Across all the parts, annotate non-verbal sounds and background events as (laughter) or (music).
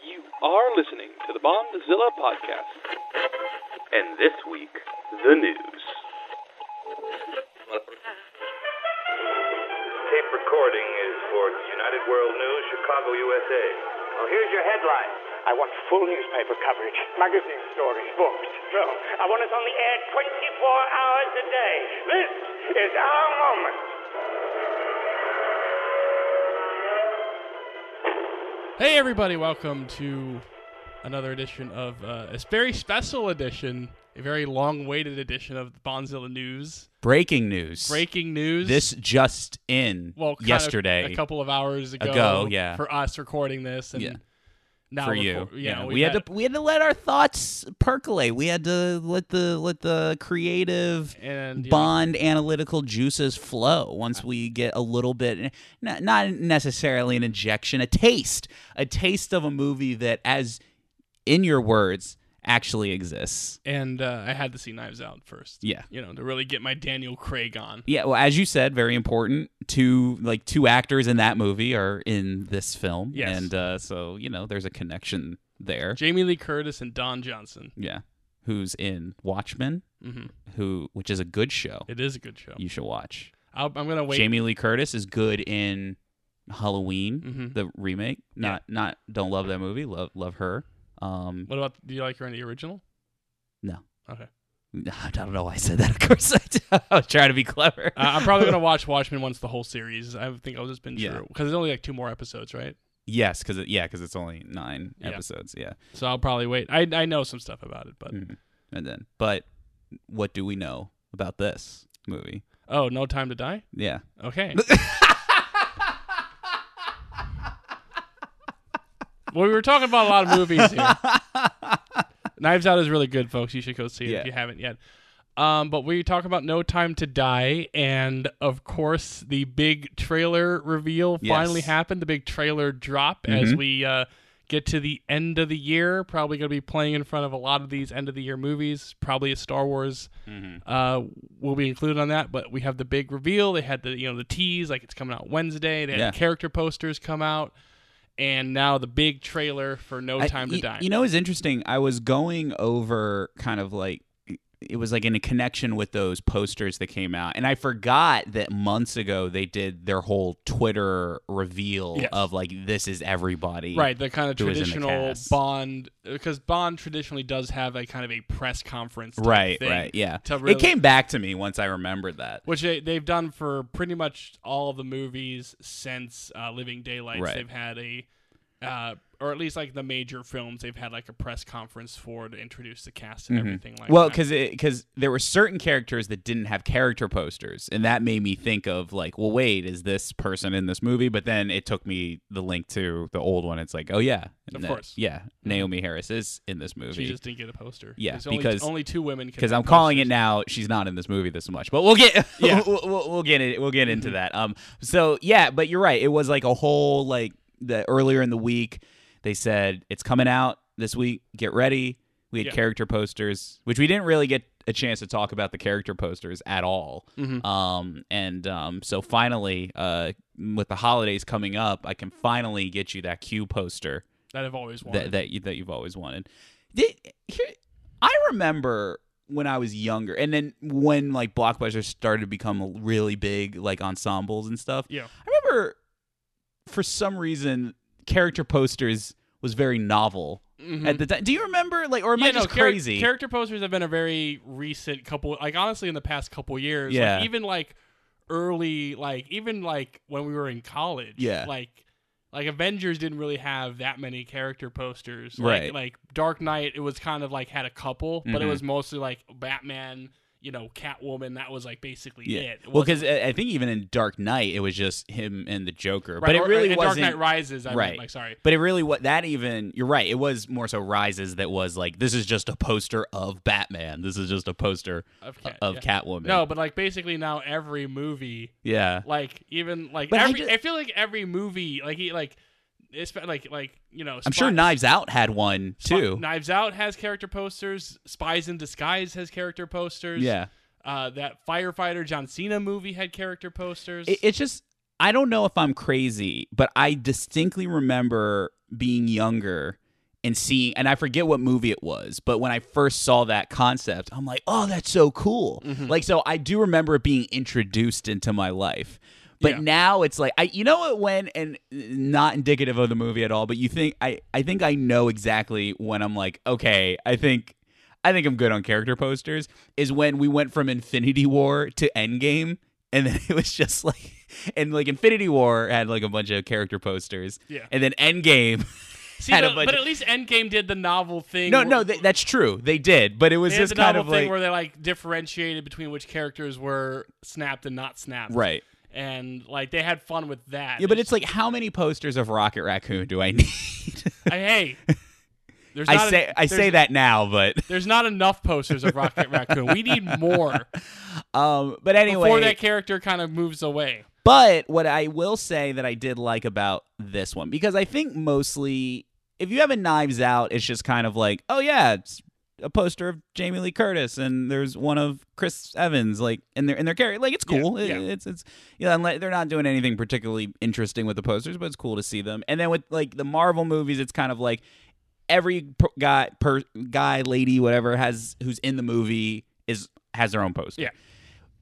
You are listening to the Bondzilla podcast. And this week, the news. Tape recording is for United World News, Chicago, USA. Well, here's your headline. I want full newspaper coverage, magazine stories, books. No, I want us on the air 24 hours a day. This is our moment. Hey everybody, welcome to another edition of uh, a very special edition, a very long-awaited edition of the Bonzilla News. Breaking news. Breaking news. This just in well, kind of yesterday a couple of hours ago. Ago, yeah. For us recording this, and Yeah. Now for you. yeah, we, we've had, to we had to let our thoughts percolate. We had to let the let the creative and you know, bond analytical juices flow once we get a little bit not, not necessarily an injection, a taste, a taste of a movie that as in your words actually exists. and uh, I had to see Knives Out first. Yeah. you know, to really get my Daniel Craig on. Yeah, well, as you said, very important. Two like two actors in that movie are in this film, Yes. and uh, so you know there's a connection there. Jamie Lee Curtis and Don Johnson. Yeah, who's in Watchmen? hmm Who, which is a good show. It is a good show. You should watch. I'll, I'm gonna wait. Jamie Lee Curtis is good in Halloween, Mhm. the remake. Not not don't love that movie. Love love her. Um, What about? Do you like her in the original? no, Okay. (laughs) I don't know why I said that. Of course, I. (laughs) I was trying to be clever. Uh, I'm probably gonna (laughs) watch Watchmen once the whole series. I think I'll just binge Yeah. through because there's only like two more episodes, right? yes, because it, yeah, because it's only nine Yeah. episodes. Yeah. So I'll probably wait. I I know some stuff about it, but Mhm. And then, but what do we know about this movie? oh, No Time to Die. Yeah. Okay. Well, we were talking about a lot of movies here. (laughs) Knives Out is really good, folks. You should go see it Yeah. if you haven't yet. Um, but we talk about No Time to Die, and of course, the big trailer reveal Yes. finally happened. The big trailer drop as Mhm. we uh, get to the end of the year. Probably going to be playing in front of a lot of these end of the year movies. Probably a Star Wars uh, will be included on that. But we have the big reveal. They had the you know the tease like it's coming out Wednesday. They had Yeah. the character posters come out, and now the big trailer for No I- Time to y- Die. You know, it's interesting. I was going over kind of like it was like in a connection with those posters that came out, and I forgot that months ago they did their whole Twitter reveal Yes. of like this is everybody. Right, the kind of who was in the traditional. Bond, because Bond traditionally does have a kind of a press conference, Right. thing, Right. Yeah. really- It came back to me once I remembered that. which they, they've done for pretty much all of the movies since uh, Living Daylights. Right. They've had a, uh, or at least like the major films, they've had like a press conference for to introduce the cast and everything like Mm-hmm. well, that. because because there were certain characters that didn't have character posters, and that made me think of like, well, wait, is this person in this movie? But then it took me the link to the old one. It's like, oh yeah, Of Na- course. Mm-hmm. yeah, Naomie Harris is in this movie. she just didn't get a poster. Yeah, There's because- only two women can because I'm calling it now. She's not in this movie this much, but we'll get (laughs) Yeah. we'll, we'll, we'll get it. We'll get into Mhm. that. Um, so yeah, but you're right. It was like a whole like the earlier in the week they said it's coming out this week. Get ready. We had Yeah. character posters, which we didn't really get a chance to talk about the character posters at all. Mhm. Um, and um, so finally, uh, with the holidays coming up, I can finally get you that Q poster that I've always wanted. that that you, that you've always wanted. Did, here, I remember when I was younger, and then when like blockbusters started to become really big, like ensembles and stuff. yeah, I remember for some reason character posters was very novel Mhm. at the time. Do you remember like, or am yeah, I just no, char- crazy? character posters have been a very recent couple, like honestly, in the past couple years. Yeah. Like, even like early, like even like when we were in college. Yeah. Like, like Avengers didn't really have that many character posters. Right. Like, like Dark Knight, it was kind of like had a couple, but it Mhm. was mostly like Batman. You know, Catwoman. That was like basically yeah. it. It Well, because I think even in Dark Knight, it was just him and the Joker, right, but it really wasn't. Dark Knight Rises. I Right. meant, like sorry. But it really what that even you're right. It was more so rises that was like this is just a poster of Batman. This is just a poster Of, Cat, of yeah. Catwoman. No, but like basically now every movie yeah, like even like But I every I, feel like every movie like he like it's like like you know I'm sure Knives Out had one too. Knives Out has character posters. Spies in Disguise has character posters. Yeah, Uh, that firefighter John Cena movie had character posters. it, it's just I don't know if I'm crazy, but I distinctly remember being younger and seeing and I forget what movie it was, but when I first saw that concept, I'm like, "Oh, that's so cool." Mm-hmm. Like so I do remember it being introduced into my life. But Yeah. now it's like I you know what when and not indicative of the movie at all, but you think I I think I know exactly when I'm like, "Okay, I think I think I'm good on character posters." Is when we went from Infinity War to Endgame and then (laughs) it was just like and like Infinity War had like a bunch of character posters. Yeah. And then Endgame (laughs) See, had a but, but at least Endgame did the novel thing. No, where- no, th- that's true. They did, but it was just the kind novel of thing like where they like differentiated between which characters were snapped and not snapped. right. And like they had fun with that. Yeah, but it's like how many posters of Rocket Raccoon do I (laughs) need? I, hey, there's I a- say I say that now, but (laughs) There's not enough posters of Rocket Raccoon. We need more (laughs) um but anyway before that character kind of moves away. But what I will say that I did like about this one, because I think mostly if you have a Knives Out, it's just kind of like, oh yeah, it's a poster of Jamie Lee Curtis, and there's one of Chris Evans, like in their in their character, like it's Yeah, cool. It- yeah. It's it's yeah, and like, they're not doing anything particularly interesting with the posters, but it's cool to see them. And then with like the Marvel movies, it's kind of like every guy, per guy, lady, whatever has who's in the movie is has their own poster Yeah.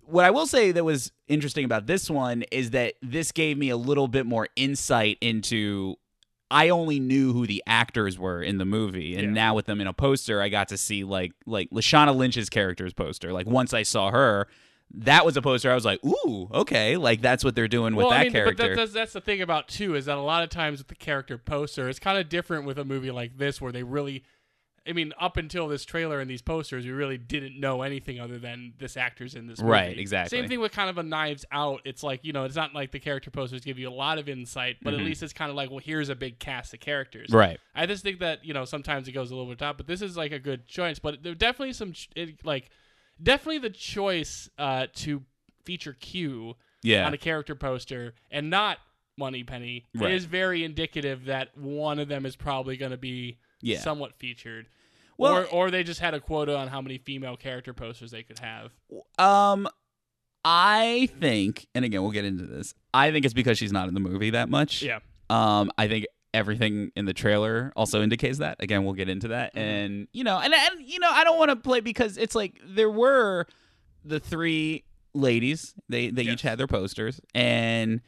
what I will say that was interesting about this one is that this gave me a little bit more insight into. I only knew who the actors were in the movie, and Yeah. now with them in a poster, I got to see like like Lashana Lynch's character's poster. Like once I saw her, that was a poster. I was like, ooh, okay, like that's what they're doing with well, that I mean, character. but that, that's, that's the thing about too is that a lot of times with the character poster, it's kind of different with a movie like this where they really. I mean, up until this trailer and these posters, we really didn't know anything other than this actor's in this movie. Right, exactly. Same thing with kind of a Knives Out. It's like you know, it's not like the character posters give you a lot of insight, but at least it's kind of like, well, here's a big cast of characters. Mm-hmm. right. I just think that you know sometimes it goes a little bit top, but this is like a good choice. But there definitely some ch- it, like definitely the choice uh, to feature Q Yeah. on a character poster and not Moneypenny Right. is very indicative that one of them is probably going to be Yeah. somewhat featured. Well- or, or they just had a quota on how many female character posters they could have. Um, I think, and again, we'll get into this. I think it's because she's not in the movie that much. Yeah. Um, I think everything in the trailer also indicates that. Again, we'll get into that. Mm-hmm. And you know, and, and you know, I don't want to play because it's like there were the three ladies. They they Yes. each had their posters, and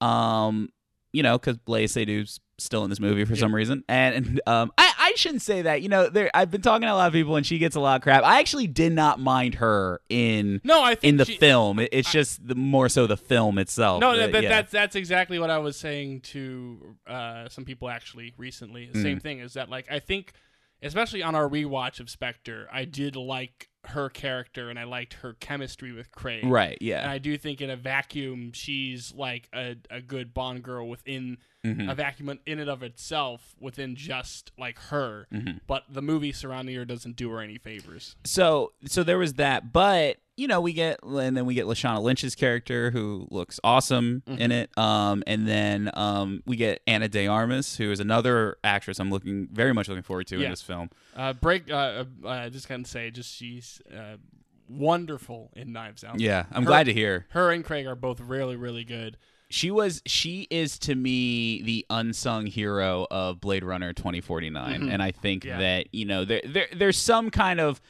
um, you know, because Léa Seydoux's still in this movie for Yeah. some reason, and, and um, I I shouldn't say that. You know, there I've been talking to a lot of people, and she gets a lot of crap. I actually did not mind her in No, I think in the she- film. It- It's just the more so the film itself. No, that, that, yeah. that's that's exactly what I was saying to uh, some people actually recently. The Mm. same thing is that like I think, especially on our rewatch of Spectre, I did like her character and I liked her chemistry with Craig. right. Yeah. And I do think in a vacuum, she's like a, a good Bond girl within Mhm. a vacuum in and of itself, within just like her. Mhm. But the movie surrounding her doesn't do her any favors. So so there was that, but you know we get and then we get Lashana Lynch's character who looks awesome Mm-hmm. in it. Um, and then um we get Ana de Armas who is another actress I'm looking very much looking forward to Yeah. in this film. Uh, break. Uh, uh, uh, just gonna say, just she's uh, wonderful in Knives Out. Yeah, I'm Her- glad to hear. Her and Craig are both really, really good. She was she is to me the unsung hero of Blade Runner 2049 and I think Mm-hmm. Yeah. that you know there, there there's some kind of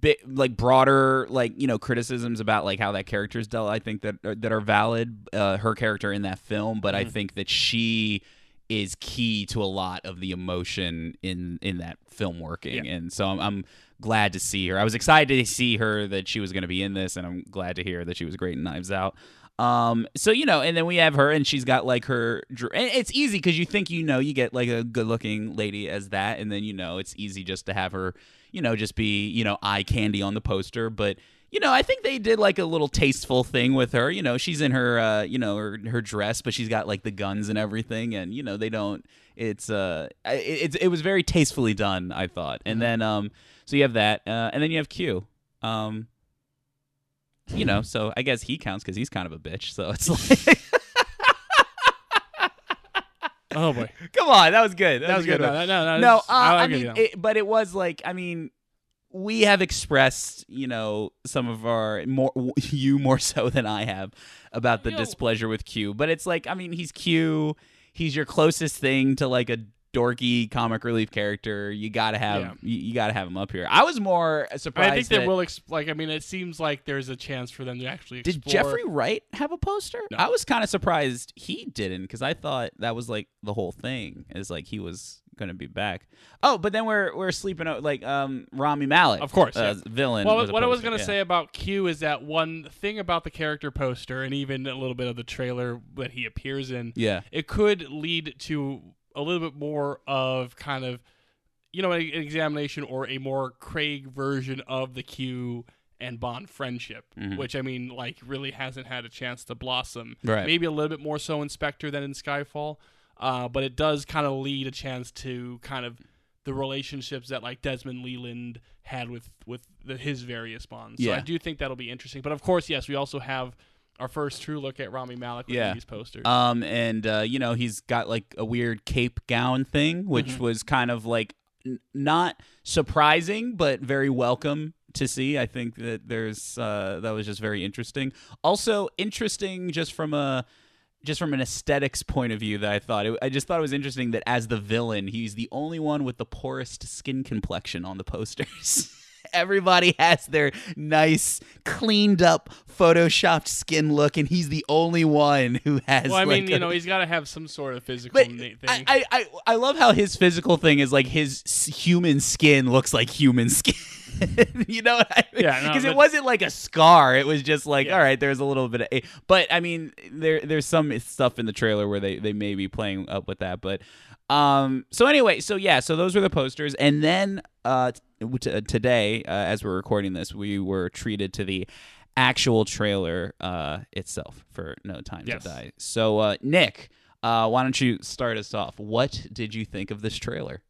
bit like broader like you know criticisms about like how that character is dealt I think that are, that are valid uh, her character in that film but Mm-hmm. I think that she is key to a lot of the emotion in in that film working Yeah. and so I'm, I'm glad to see her I was excited to see her that she was going to be in this and I'm glad to hear that she was great in Knives Out um, so you know, and then we have her, and she's got like her. And it's easy because you think you know you get like a good-looking lady as that, and then you know it's easy just to have her, you know, just be you know eye candy on the poster. But you know, I think they did like a little tasteful thing with her. You know, she's in her, uh, you know, her, her dress, but she's got like the guns and everything, and you know they don't. It's uh, it, it, it was very tastefully done, I thought. And then um, so you have that, uh, and then you have Q. Um, you know, so I guess he counts because he's kind of a bitch. So it's like, (laughs) Oh boy, (laughs) come on, that was good. That, that was was good. a No, no, no. No, uh, I I mean, it, but it was like, I mean, we have expressed, you know, some of our more (laughs) you more so than I have about the displeasure with Q. But it's like, I mean, he's Q. He's your closest thing to like a dorky comic relief character. You gotta have Yeah. you, you gotta have him up here. I was more surprised. I think they that- will. Ex- like, I mean, it seems like there's a chance for them to actually. Did Jeffrey Wright have a poster? No. I was kind of surprised he didn't because I thought that was like the whole thing is like he was to be back. Oh, but then we're we're sleeping out like um Rami Malek, Of course, uh, yeah. villain. Well, what I was to yeah. say about Q is that one thing about the character poster and even a little bit of the trailer that he appears in, Yeah. it could lead to a little bit more of kind of, you know, an examination or a more Craig version of the Q and Bond friendship, Mm-hmm. which I mean, like, really hasn't had a chance to blossom. Right. Maybe a little bit more so in Spectre than in Skyfall, uh, but it does kind of lead a chance to kind of the relationships that like Desmond Llewelyn had with with the, his various bonds. So Yeah. I do think that'll be interesting. But of course, yes, we also have our first true look at Rami Malek with Yeah. these posters. Um, and uh, you know he's got like a weird cape gown thing, which Mm-hmm. was kind of like n- not surprising, but very welcome to see. I think that there's uh, that was just very interesting. Also interesting, just from a just from an aesthetics point of view, that I thought it, I just thought it was interesting that as the villain, he's the only one with the poorest skin complexion on the posters. (laughs) Everybody (laughs) has their nice, cleaned up, photoshopped skin look, and he's the only one who has. well, I mean, like, you a- know, he's got to have some sort of physical thing. I, I, I, love how his physical thing is like his human skin looks like human (laughs) skin. you know what I mean? Yeah, no, because it wasn't like a scar. It was just like, Yeah. all right, there's a little bit of. A, but I mean, there there's some stuff in the trailer where they they may be playing up with that. But um, so anyway, so yeah, so those were the posters, and then uh, t- today, uh, as we're recording this, we were treated to the actual trailer uh itself for No Time Yes. to Die. So uh, Nick. Uh, why don't you start us off? What did you think of this trailer?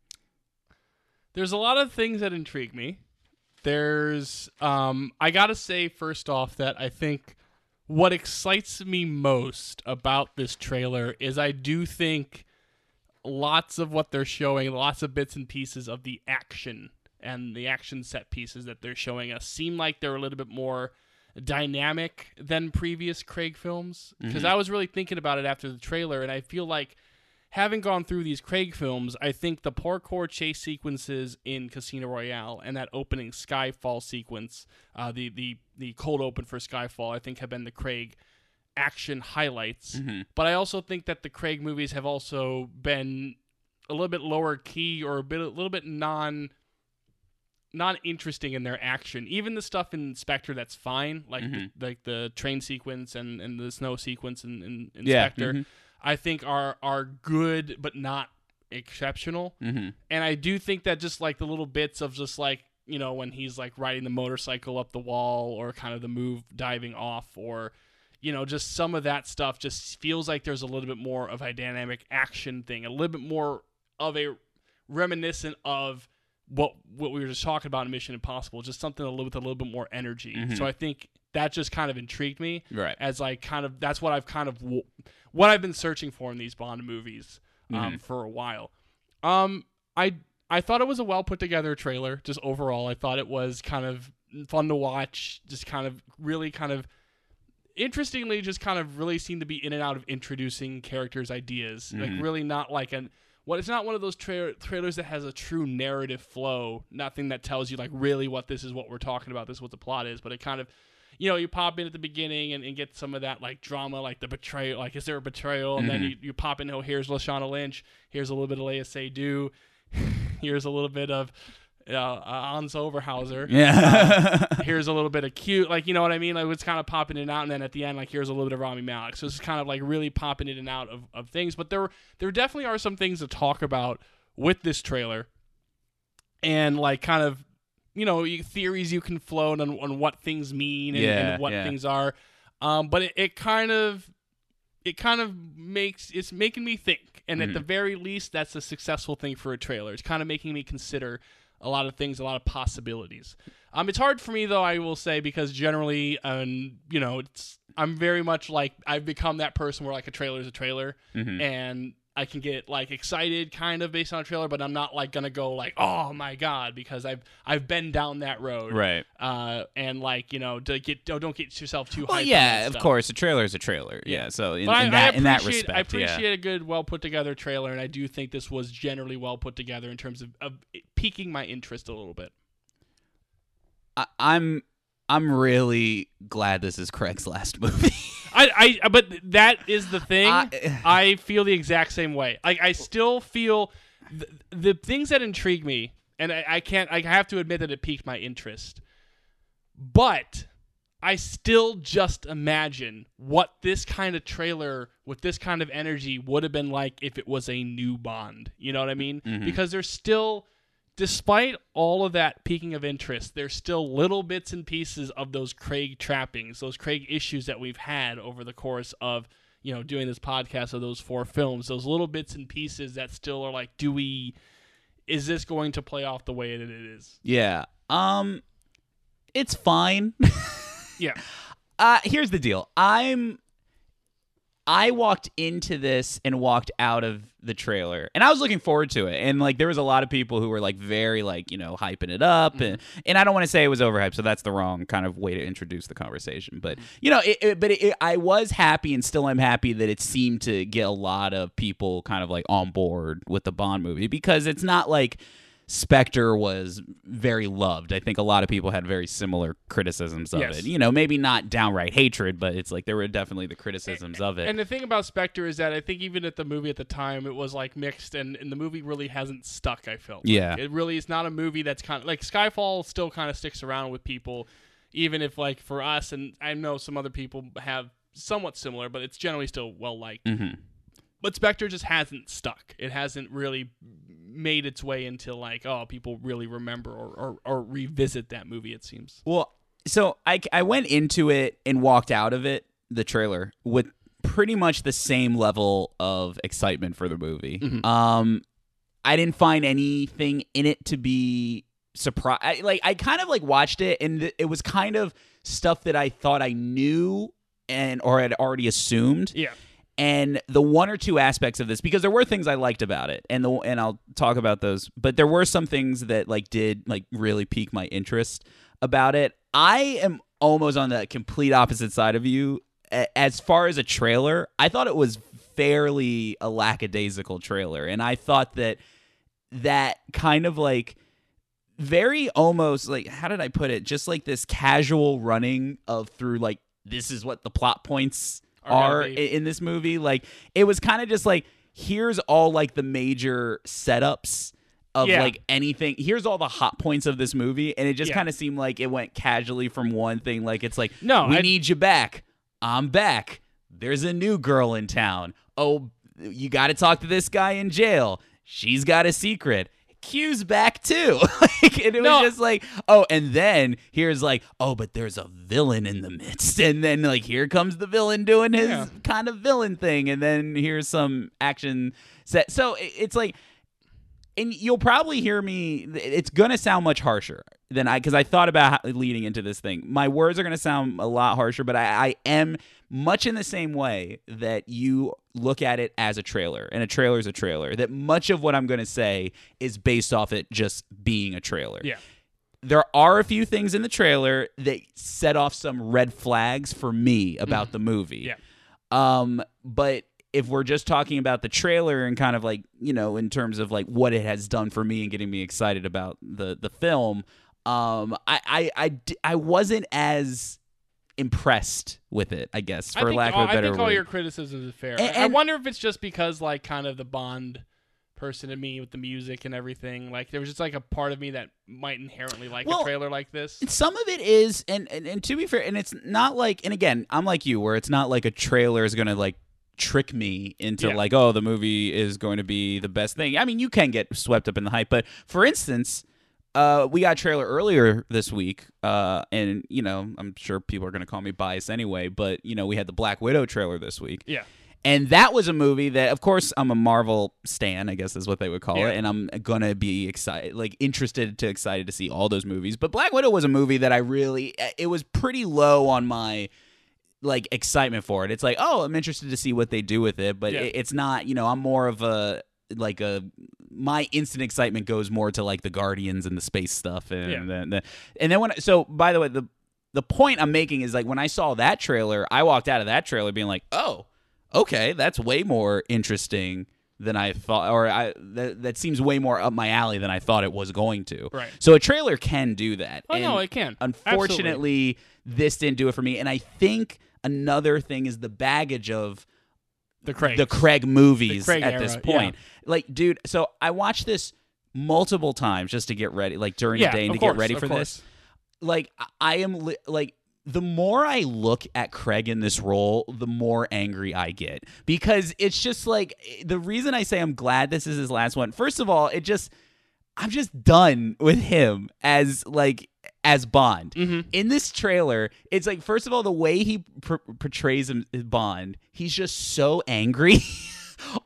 There's a lot of things that intrigue me. There's, um, I gotta say first off that I think what excites me most about this trailer is I do think lots of what they're showing, lots of bits and pieces of the action and the action set pieces that they're showing us seem like they're a little bit more dynamic than previous Craig films. Because I was really thinking about it after the trailer, and I feel like having gone through these Craig films, I think the parkour chase sequences in Casino Royale and that opening Skyfall sequence, uh, the the the cold open for Skyfall, I think have been the Craig action highlights. But I also think that the Craig movies have also been a little bit lower key or a bit a little bit non not interesting in their action. Even the stuff in Spectre that's fine, like the, like the train sequence and, and the snow sequence in, in, in Yeah, Spectre, mhm. I think are are good but not exceptional. Mm-hmm. And I do think that just like the little bits of just like you know when he's like riding the motorcycle up the wall or kind of the move diving off or you know just some of that stuff just feels like there's a little bit more of a dynamic action thing, a little bit more of a reminiscent of what what we were just talking about in Mission Impossible, just something a little with a little bit more energy. So I think that just kind of intrigued me Right. as like kind of that's what I've kind of what I've been searching for in these Bond movies um, for a while. Um, I I thought it was a well put together trailer. Just overall, I thought it was kind of fun to watch. Just kind of really kind of interestingly, just kind of really seemed to be in and out of introducing characters' ideas. Like mm-hmm. really not like an what it's not one of those tra- trailers that has a true narrative flow. Nothing that tells you like really what this is what we're talking about. This is what the plot is. But it kind of you know, you pop in at the beginning and, and get some of that like drama, like the betrayal, like is there a betrayal? And then mm-hmm. you, you pop in, oh, here's Lashana Lynch, here's a little bit of Léa Seydoux, (laughs) here's a little bit of uh, uh, Franz Oberhauser, (laughs) Yeah. here's a little bit of cute, like you know what I mean? Like it's kind of popping in and out, and then at the end, like here's a little bit of Rami Malek. So it's kind of like really popping in and out of, of things. But there there definitely are some things to talk about with this trailer, and like kind of you know you- theories you can float on, on what things mean and, Yeah, and what yeah. things are. Um, but it, it kind of it kind of makes it's making me think, and at the Mm-hmm. very least, that's a successful thing for a trailer. It's kind of making me consider a lot of things, a lot of possibilities. Um, it's hard for me though, I will say, because generally, um, you know, it's I'm very much like I've become that person where like a trailer is a trailer, Mm-hmm. and I can get like excited kind of based on a trailer, but I'm not like gonna go like, oh my god, because I've I've been down that road, Right. Uh, and like you know, to get don't, don't get yourself too. Well, yeah, of course, a trailer is a trailer. Yeah, so in, But I, that I in that respect, I appreciate yeah. a good, well put together trailer, and I do think this was generally well put together in terms of, of piquing my interest a little bit. I, I'm I'm really glad this is Craig's last movie. (laughs) I, I, uh, but that is the thing. I- (laughs) I, feel the exact same way. Like I still feel th- the things that intrigue me, and I, I can't. I have to admit that it piqued my interest. But I still just imagine what this kind of trailer with this kind of energy would have been like if it was a new Bond. You know what I mean? Mm-hmm. Because there's still, despite all of that peaking of interest, there's still little bits and pieces of those Craig trappings, those Craig issues that we've had over the course of you know doing this podcast of those four films. Those little bits and pieces that still are like, do we? Is this going to play off the way that it is? yeah. Um it's fine. (laughs) Yeah. (laughs) Uh here's the deal. I'm I walked into this and walked out of the trailer, and I was looking forward to it. And like, there was a lot of people who were like very like you know hyping it up, mm-hmm. and and I don't want to say it was overhyped, so that's the wrong kind of way to introduce the conversation. But mm-hmm. you know, it, it, but it, I was happy, and still I'm happy that it seemed to get a lot of people kind of like on board with the Bond movie because it's not like Spectre was very loved. I think a lot of people had very similar criticisms of Yes. it. You know, maybe not downright hatred, but it's like there were definitely the criticisms of it. And the thing about Spectre is that I think even at the movie at the time, it was like mixed, and, and the movie really hasn't stuck. I felt. like. Yeah. it really is not a movie that's kind of like Skyfall still kind of sticks around with people, even if like for us, and I know some other people have somewhat similar, but it's generally still well liked. Mhm. But Spectre just hasn't stuck. It hasn't really made its way into like oh people really remember or, or, or revisit that movie. It seems. Well, so I, I went into it and walked out of it, the trailer, with pretty much the same level of excitement for the movie. Um, I didn't find anything in it to be surprise. Like I kind of like watched it, and th- it was kind of stuff that I thought I knew and or had already assumed Yeah. And the one or two aspects of this because there were things I liked about it and the and I'll talk about those but there were some things that like did like really pique my interest about it I am almost on the complete opposite side of you as far as a trailer I thought it was fairly a lackadaisical trailer and I thought that that kind of like very almost like how did I put it? Just like this casual running of through like this is what the plot points Are are in this movie. Like it was kind of just like here's all like the major setups of Yeah. like anything. Here's all the hot points of this movie, and it just Yeah. kind of seemed like it went casually from one thing. Like it's like No, we I- need you back. I'm back. There's a new girl in town. Oh, you got to talk to this guy in jail. She's got a secret. Q's back too. (laughs) like, and it No. was just like, oh, and then here's like, oh, but there's a villain in the midst. (laughs) And then like here comes the villain doing his Yeah. kind of villain thing. And then here's some action set. So it's like and you'll probably hear me it's going to sound much harsher than i because i thought about leading into this thing my words are going to sound a lot harsher but I, I am much in the same way that you look at it as a trailer and a trailer is a trailer that much of what i'm going to say is based off it just being a trailer Yeah. there are a few things in the trailer that set off some red flags for me about the movie Yeah. um, but if we're just talking about the trailer and kind of like you know in terms of like what it has done for me and getting me excited about the the film, um, I I I, I wasn't as impressed with it. I guess I for think lack of a better I think all word. your criticisms is fair. And- I- I wonder if it's just because like kind of the Bond person in me with the music and everything. Like there was just like a part of me that might inherently like Well, a trailer like this. some of it is and, and and to be fair and it's not like and again i'm like you where it's not like a trailer is gonna like trick me into Yeah. like oh the movie is going to be the best thing i mean you can get swept up in the hype but for instance uh, we got a trailer earlier this week, uh, and you know I'm sure people are going to call me biased anyway, but you know we had the Black Widow trailer this week, Yeah. and that was a movie that, of course, I'm a Marvel stan, I guess is what they would call Yeah. it, and I'm gonna be excited, like interested to excited to see all those movies. But Black Widow was a movie that I really, it was pretty low on my like excitement for it. It's like, oh, I'm interested to see what they do with it, but Yeah. it, it's not. You know, I'm more of a like a my instant excitement goes more to like the Guardians and the space stuff, and Yeah. the, the and then when so by the way the the point I'm making is like when I saw that trailer, I walked out of that trailer being like, oh, okay, that's way more interesting than I thought, or I that, that seems way more up my alley than I thought it was going to. Right. So a trailer can do that. Oh, no, it can. Unfortunately, this didn't do it for me, and I think another thing is the baggage of The Craig. the Craig movies The Craig at this era, point. Like, dude, so I watched this multiple times just to get ready, like during Yeah, the day and to get ready for course. this. Like, I- I am li- like. The more I look at Craig in this role, the more angry I get because it's just like the reason I say I'm glad this is his last one. First of all, it just I'm just done with him as like as Bond. Mm-hmm. In this trailer, it's like first of all the way he pr- portrays him Bond, he's just so angry. (laughs)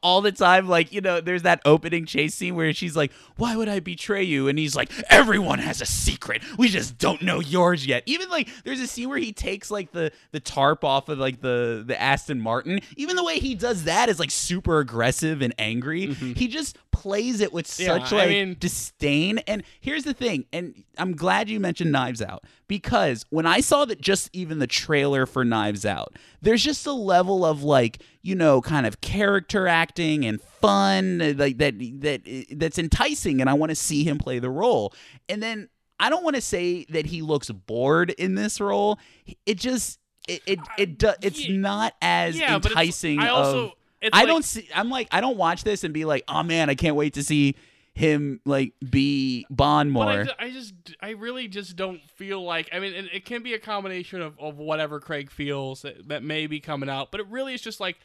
All the time, like you know, there's that opening chase scene where she's like, "Why would I betray you?" And he's like, "Everyone has a secret. We just don't know yours yet." Even like, there's a scene where he takes like the the tarp off of like the the Aston Martin. Even the way he does that is like super aggressive and angry. He just plays it with. Yeah, such I like mean- disdain. And here's the thing, and I'm glad you mentioned Knives Out because when I saw that just even the trailer for Knives Out, there's just a level of like, you know, kind of character acting and fun like that that that's enticing and I want to see him play the role. And then I don't want to say that he looks bored in this role. It just it it, it do, it's not as Yeah, but enticing I also- of it's I like- don't see I'm like I don't watch this and be like, "Oh man, I can't wait to see him like be Bond more." But I, I just, I really just don't feel like. I mean, it, it can be a combination of, of whatever Craig feels that, that may be coming out, but it really is just like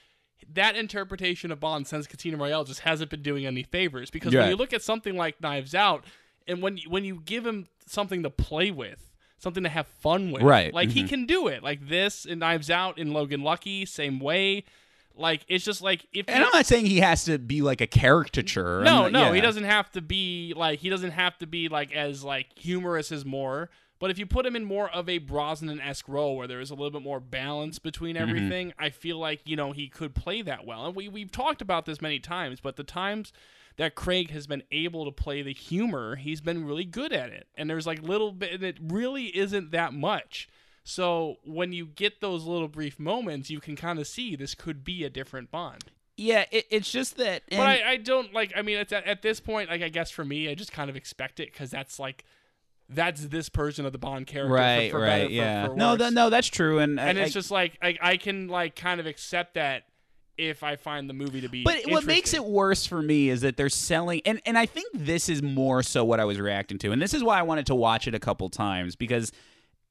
that interpretation of Bond since Casino Royale just hasn't been doing any favors. Because Right. when you look at something like Knives Out, and when you- when you give him something to play with. Something to have fun with, Right, Like he mhm. can do it, like this in Knives Out in Logan Lucky, same way. Like it's just like if and I'm not saying he has to be like a caricature. No, not- no, he doesn't have to be like he doesn't have to be like as like humorous as Moore. But if you put him in more of a Brosnan esque role where there is a little bit more balance between Mm-hmm. everything, I feel like you know he could play that well. And we we've talked about this many times, but the times that Craig has been able to play the humor, he's been really good at it. And there's like little bit, and it really isn't that much. So when you get those little brief moments, you can kind of see this could be a different Bond. Yeah, it, it's just that. But I, I don't like. I mean, at, at this point, like I guess for me, I just kind of expect it because that's like that's this version of the Bond character. right, for, right, better, yeah. for no, th- no, that's true, and and I, it's I- just like I, I can like kind of accept that if I find the movie to be. But what makes it worse for me is that they're selling, and, and I think this is more so what I was reacting to, and this is why I wanted to watch it a couple times because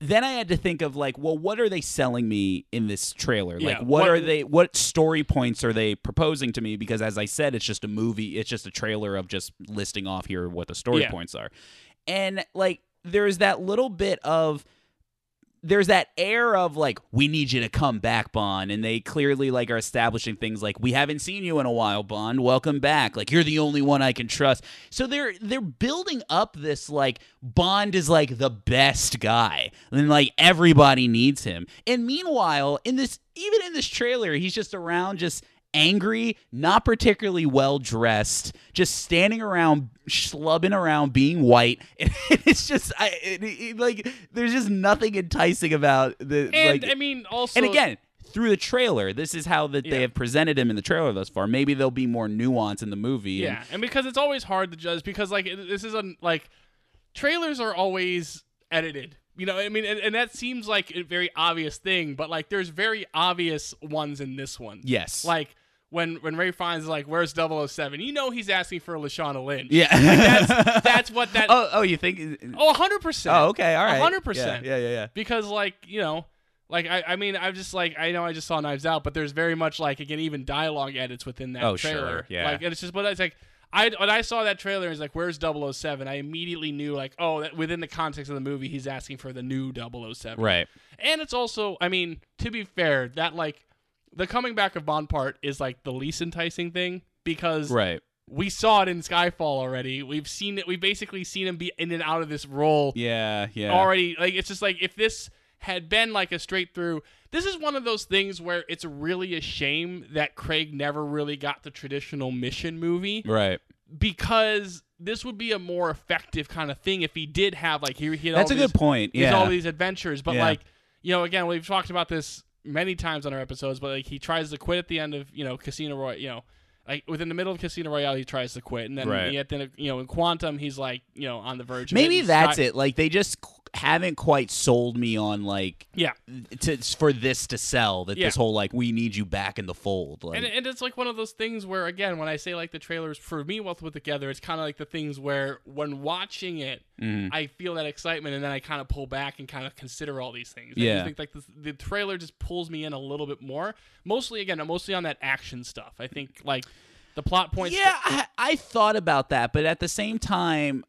then I had to think of like, well, what are they selling me in this trailer? Like, what, what- are they? What story points are they proposing to me? Because as I said, it's just a movie. It's just a trailer of just listing off here what the story Yeah. points are, and like there's that little bit of there's that air of like we need you to come back bond and they clearly like are establishing things like we haven't seen you in a while bond. Welcome back. Like you're the only one i can trust. So they're they're building up this like bond is like the best guy and like everybody needs him. And meanwhile in this even in this trailer he's just around just angry, not particularly well dressed, just standing around, schlubbing around, being white. (laughs) it's just, I it, it- like, there's just nothing enticing about the And like. I mean, also, and again, through the trailer, this is how that Yeah. they have presented him in the trailer thus far. Maybe there'll be more nuance in the movie. and- Yeah, and because it's always hard to judge because like this is a like trailers are always edited. You know, I mean, and, and that seems like a very obvious thing, but like there's very obvious ones in this one. yes. Like when when Rafe Fiennes like where's 007, you know he's asking for Lashana Lynch. yeah. That's that's what that (laughs) oh, oh, you think? Oh, 100%. Oh, okay, all right. 100%. Yeah, yeah, yeah. yeah. because like you know like I, I mean i'm just like i know i just saw knives out but there's very much like again even dialogue edits within that Oh, trailer sure, yeah. like and it's just but it's like I, when I saw that trailer, it's like, "Where's 007? I immediately knew, like, oh, that within the context of the movie, he's asking for the new 007. Right. And it's also, I mean, to be fair, that like the coming back of Bond part is like the least enticing thing because Right. we saw it in Skyfall already. We've seen it. We've basically seen him be in and out of this role Yeah, yeah. already like it's just like if this had been like a straight through this is one of those things where it's really a shame that Craig never really got the traditional mission movie Right. because this would be a more effective kind of thing if he did have like he, he had That's all a these, good point. Yeah. all these adventures, but Yeah. like you know, again, we've talked about this many times on our episodes, but like he tries to quit at the end of you know Casino Royale, you know. Like within the middle of Casino Royale, he tries to quit, and then Right. he, at the you know in Quantum, he's like you know on the verge. of Maybe it. That's not- it. Like they just qu- haven't quite sold me on like Yeah, to for this to sell that Yeah. this whole like we need you back in the fold. Like and, and it's like one of those things where again when i say like the trailers for me both put together it's kind of like the things where when watching it Mm-hmm. i feel that excitement and then i kind of pull back and kind of consider all these things I Yeah. just think like the, the trailer just pulls me in a little bit more mostly again mostly on that action stuff i think like the plot points Yeah, I, I thought about that, but at the same time,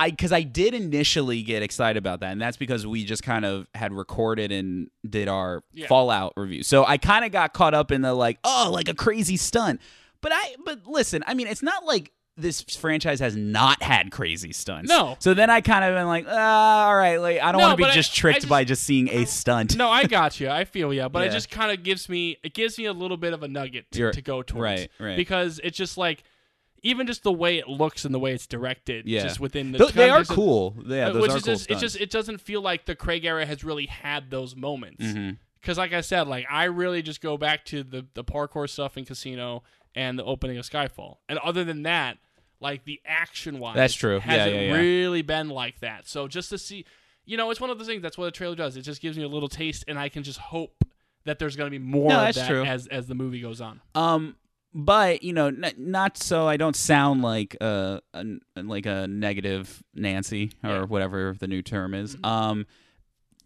I because I did initially get excited about that, and that's because we just kind of had recorded and did our Yeah. Fallout review. So I kind of got caught up in the like, oh, like a crazy stunt. But I, but listen, I mean, it's not like this franchise has not had crazy stunts. No. So then I kind of been like, ah, all right, like I don't No, want to be I- just I tricked just- by just seeing a stunt. no i got you i feel you but it just kind of gives me it gives me a little bit of a nugget to, to go towards right, right. because it's just like even just the way it looks and the way it's directed Yeah. just within the Th- they are of- cool. Yeah, those which are is cool just, it just it doesn't feel like the Craig era has really had those moments. Mm-hmm. Because like I said, like I really just go back to the the parkour stuff in Casino and the opening of Skyfall, and other than that, like the action wise, That's true. Hasn't yeah, yeah. really been like that. So just to see, you know, it's one of those things. That's what a trailer does. It just gives me a little taste, and I can just hope that there's going to be more No, of that true. as as the movie goes on. Um, but you know, n- not so I don't sound like a, a like a negative Nancy or Yeah. Mm-hmm. whatever the new term is. Um,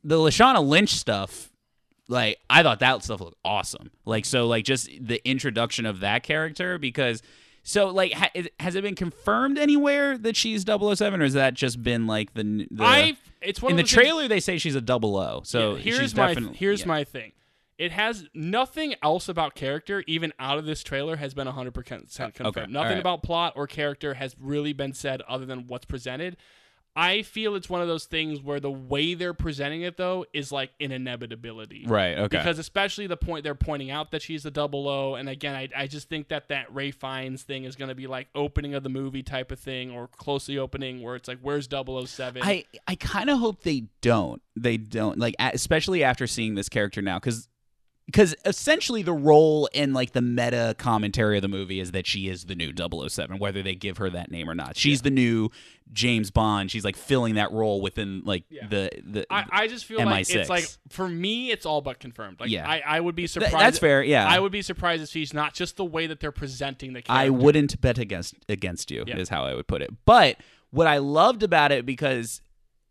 the Lashana Lynch stuff, like I thought that stuff looked awesome. Like so, like just the introduction of that character because. So, like, ha- has it been confirmed anywhere that she's 007, or has that just been like the, the I it's one in of the things- trailer they say she's a double O. So Yeah, here's my definitely here's yeah. my thing. It has nothing else about character, even out of this trailer, has been 100% confirmed. Uh, okay, Nothing alright. about plot or character has really been said other than what's presented. I feel it's one of those things where the way they're presenting it, though, is like an inevitability. right. Okay. Because especially the point they're pointing out that she's the double O, and again, I, I just think that that Rafe Fiennes thing is going to be like opening of the movie type of thing, or closely opening, where it's like, where's 007? I I kind of hope they don't. They don't like, especially after seeing this character now, because because essentially the role and like the meta commentary of the movie is that she is the new 007 whether they give her that name or not she's the new james bond she's like filling that role within like Yeah. the the I, I just feel like MI6. it's like for me, it's all but confirmed. Like Yeah. I, I would be Th- surprised. that's fair yeah I would be surprised if she's not just the way that they're presenting the character. I wouldn't bet against against you Yeah. is how I would put it. But what I loved about it because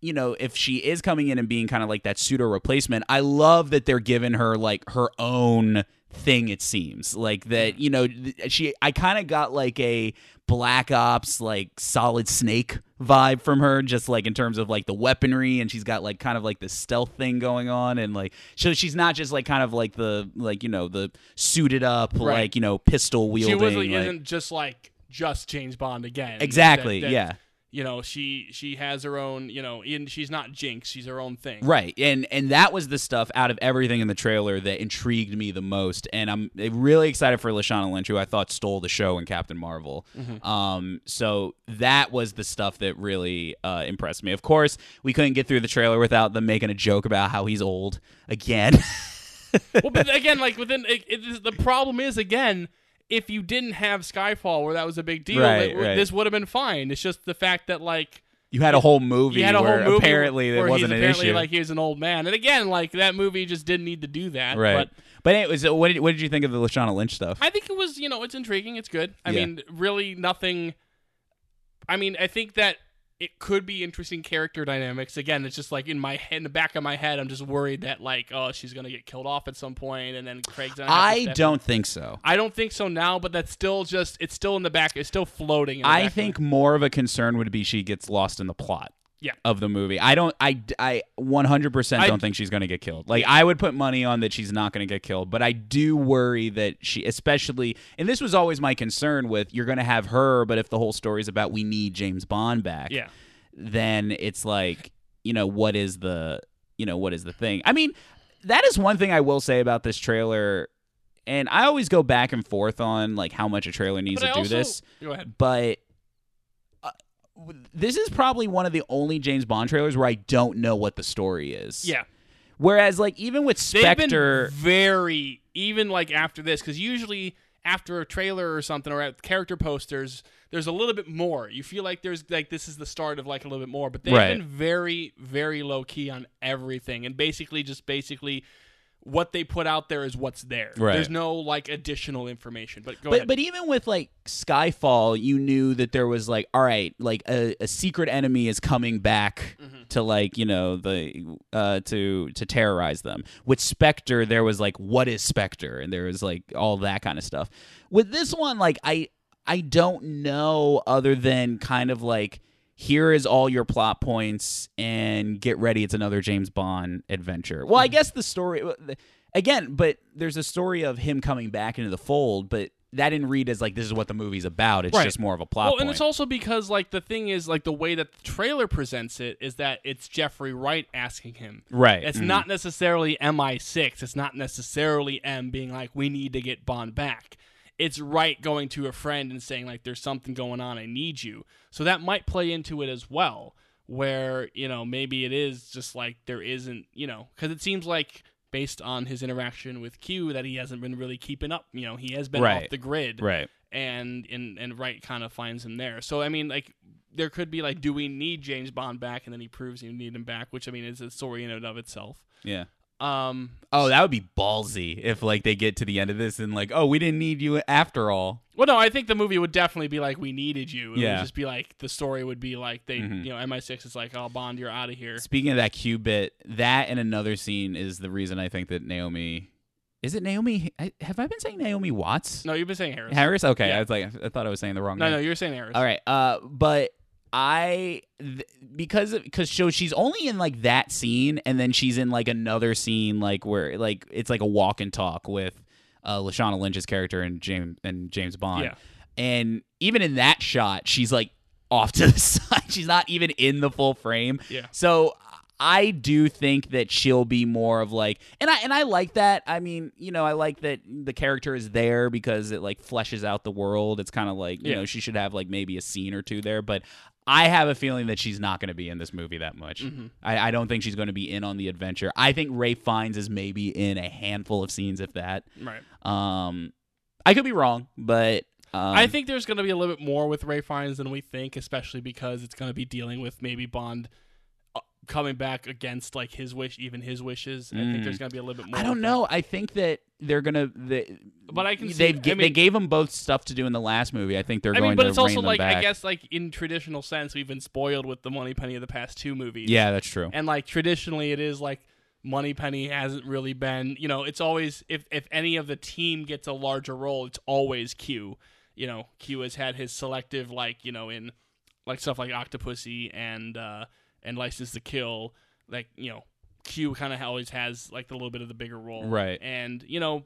you know if she is coming in and being kind of like that pseudo replacement, I love that they're giving her like her own thing. It seems like that you know she. I kind of got like a Black Ops like Solid Snake vibe from her, just like in terms of like the weaponry, and she's got like kind of like the stealth thing going on, and like so she's not just like kind of like the like you know the suited up Right. like you know pistol wielding. She wasn't like- isn't just like just James Bond again. Exactly, That- that, yeah. You know, she she has her own. You know, in, she's not Jinx. She's her own thing. Right, and and that was the stuff out of everything in the trailer that intrigued me the most, and I'm really excited for Lashana Lynch, who I thought stole the show in Captain Marvel. Um, so that was the stuff that really uh, impressed me. Of course, we couldn't get through the trailer without them making a joke about how he's old again. (laughs) well, but again, like within it, it the problem is again, if you didn't have Skyfall where that was a big deal, Right, it- right. this would have been fine. It's just the fact that like you had a whole movie you had a whole where movie apparently where it wasn't an apparently issue. like he was an old man, and again, like that movie just didn't need to do that. right, But but anyway, so what did, what did you think of the Lashana Lynch stuff? I think it was, you know, it's intriguing. It's good. I Yeah. mean, really nothing. I mean, I think that it could be interesting character dynamics. Again, it's just like in my head, in the back of my head, I'm just worried that like, oh, she's gonna get killed off at some point, and then Craig's gonna. I don't think so. I don't think so now, but that's still just it's still in the back. It's still floating. In the I think more of a concern would be she gets lost in the plot. Yeah. Of the movie, I don't. I I 100% I- don't think she's going to get killed. Like I would put money on that she's not going to get killed, but I do worry that she, especially, and this was always my concern with you're going to have her, but if the whole story is about we need James Bond back, yeah. then it's like you know what is the you know what is the thing? I mean, that is one thing I will say about this trailer. And I always go back and forth on like how much a trailer needs But to I do also, this. Go ahead. but this is probably one of the only James Bond trailers where I don't know what the story is. Yeah. Whereas, like, even with Spectre, been very even like after this because usually after a trailer or something or at character posters, there's a little bit more. You feel like there's like this is the start of like a little bit more, but they've Right. been very very low key on everything and basically just basically what they put out there is what's there. Right. There's no like additional information. But go but ahead. but even with like Skyfall, you knew that there was like, all right, like a, a secret enemy is coming back Mm-hmm. to like you know the uh to to terrorize them. With Spectre, there was like, what is Spectre, and there was like all that kind of stuff. With this one, like I I don't know other than kind of like here is all your plot points and get ready it's another James Bond adventure. Well, I Mm-hmm. guess the story again, but there's a story of him coming back into the fold, but that didn't read as like this is what the movie's about. It's Right. just more of a plot well, point. and it's also because like the thing is like the way that the trailer presents it is that it's Jeffrey Wright asking him. Right. It's Mhm. not necessarily MI6. It's not necessarily M being like we need to get Bond back. It's Wright going to a friend and saying like there's something going on. I need you. So that might play into it as well. Where you know maybe it is just like there isn't you know because it seems like based on his interaction with Q that he hasn't been really keeping up. You know he has been Right. off the grid right. and and and Wright kind of finds him there. So I mean, like there could be like, do we need James Bond back? And then he proves you need him back, which I mean is a story in and of itself. Yeah. Um, Oh, that would be ballsy if like they get to the end of this and like, oh, we didn't need you after all. well, no, I think the movie would definitely be like, we needed you. It Yeah. would just be like the story would be like they, Mhm. you know, MI6 is like, oh Bond, you're out of here. Speaking of that Q bit, that and another scene is the reason I think that Naomi is it Naomi? I, have I been saying Naomi Watts? No, you've been saying Harris. Harris. Okay, Yeah. I was like, I thought I was saying the wrong No, name. no, you're saying Harris. All right. Uh, but I th- because because so she's only in like that scene, and then she's in like another scene like where like it's like a walk and talk with uh, Lashana Lynch's character and James and James Bond. Yeah. And even in that shot, she's like off to (laughs) the side. She's not even in the full frame. Yeah. So I do think that she'll be more of like and I and I like that. I mean, you know, I like that the character is there because it like fleshes out the world. It's kind of like, you Yeah. know, she should have like maybe a scene or two there, but I have a feeling that she's not going to be in this movie that much. Mm-hmm. I, I don't think she's going to be in on the adventure. I think Rafe Fiennes is maybe in a handful of scenes, if that. Right. Um, I could be wrong, but um, I think there's going to be a little bit more with Rafe Fiennes than we think, especially because it's going to be dealing with maybe Bond coming back against like his wish, even his wishes. I think there's going to be a little bit more. Mm. I don't know. I think that they're gonna. They, But I can see- I gi- they gave them both stuff to do in the last movie. I think they're I going mean, but to it's also like back. I guess like in traditional sense, we've been spoiled with the Moneypenny of the past two movies. Yeah, that's true. and like traditionally, it is like Moneypenny hasn't really been. You know, it's always if if any of the team gets a larger role, it's always Q. You know, Q has had his selective like you know in like stuff like Octopussy and uh and License to Kill. Like you know, Q kind of always has like a little bit of the bigger role, Right. And you know.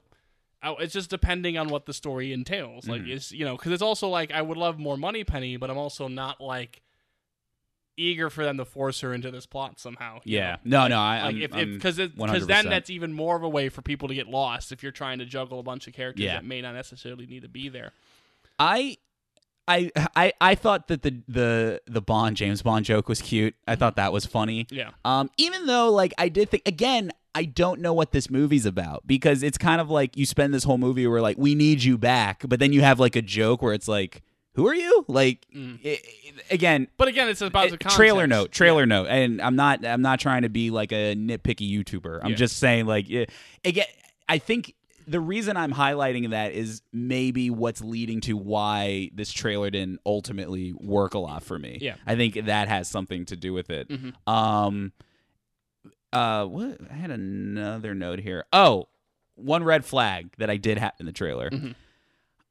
I- It's just depending on what the story entails. Like, Mm-hmm. it's you know, because it's also like I would love more Moneypenny, but I'm also not like eager for them to force her into this plot somehow. yeah. know? No, no. I, Like I'm, if because because then that's even more of a way for people to get lost if you're trying to juggle a bunch of characters Yeah. that may not necessarily need to be there. I. I, I I thought that the the the Bond James Bond joke was cute. I thought that was funny. Yeah. Um, even though like I did think again, I don't know what this movie's about because it's kind of like you spend this whole movie where like we need you back, but then you have like a joke where it's like, who are you? Like Mm. i- i- again, But again, it's about the Uh, context. trailer note trailer note and i'm not i'm not trying to be like a nitpicky youtuber i'm Yeah. just saying like yeah, again i think the reason i'm highlighting that is maybe what's leading to why this trailer didn't ultimately work a lot for me Yeah. i think that has something to do with it Mhm. um uh what i had another note here oh one red flag that i did have in the trailer Mhm.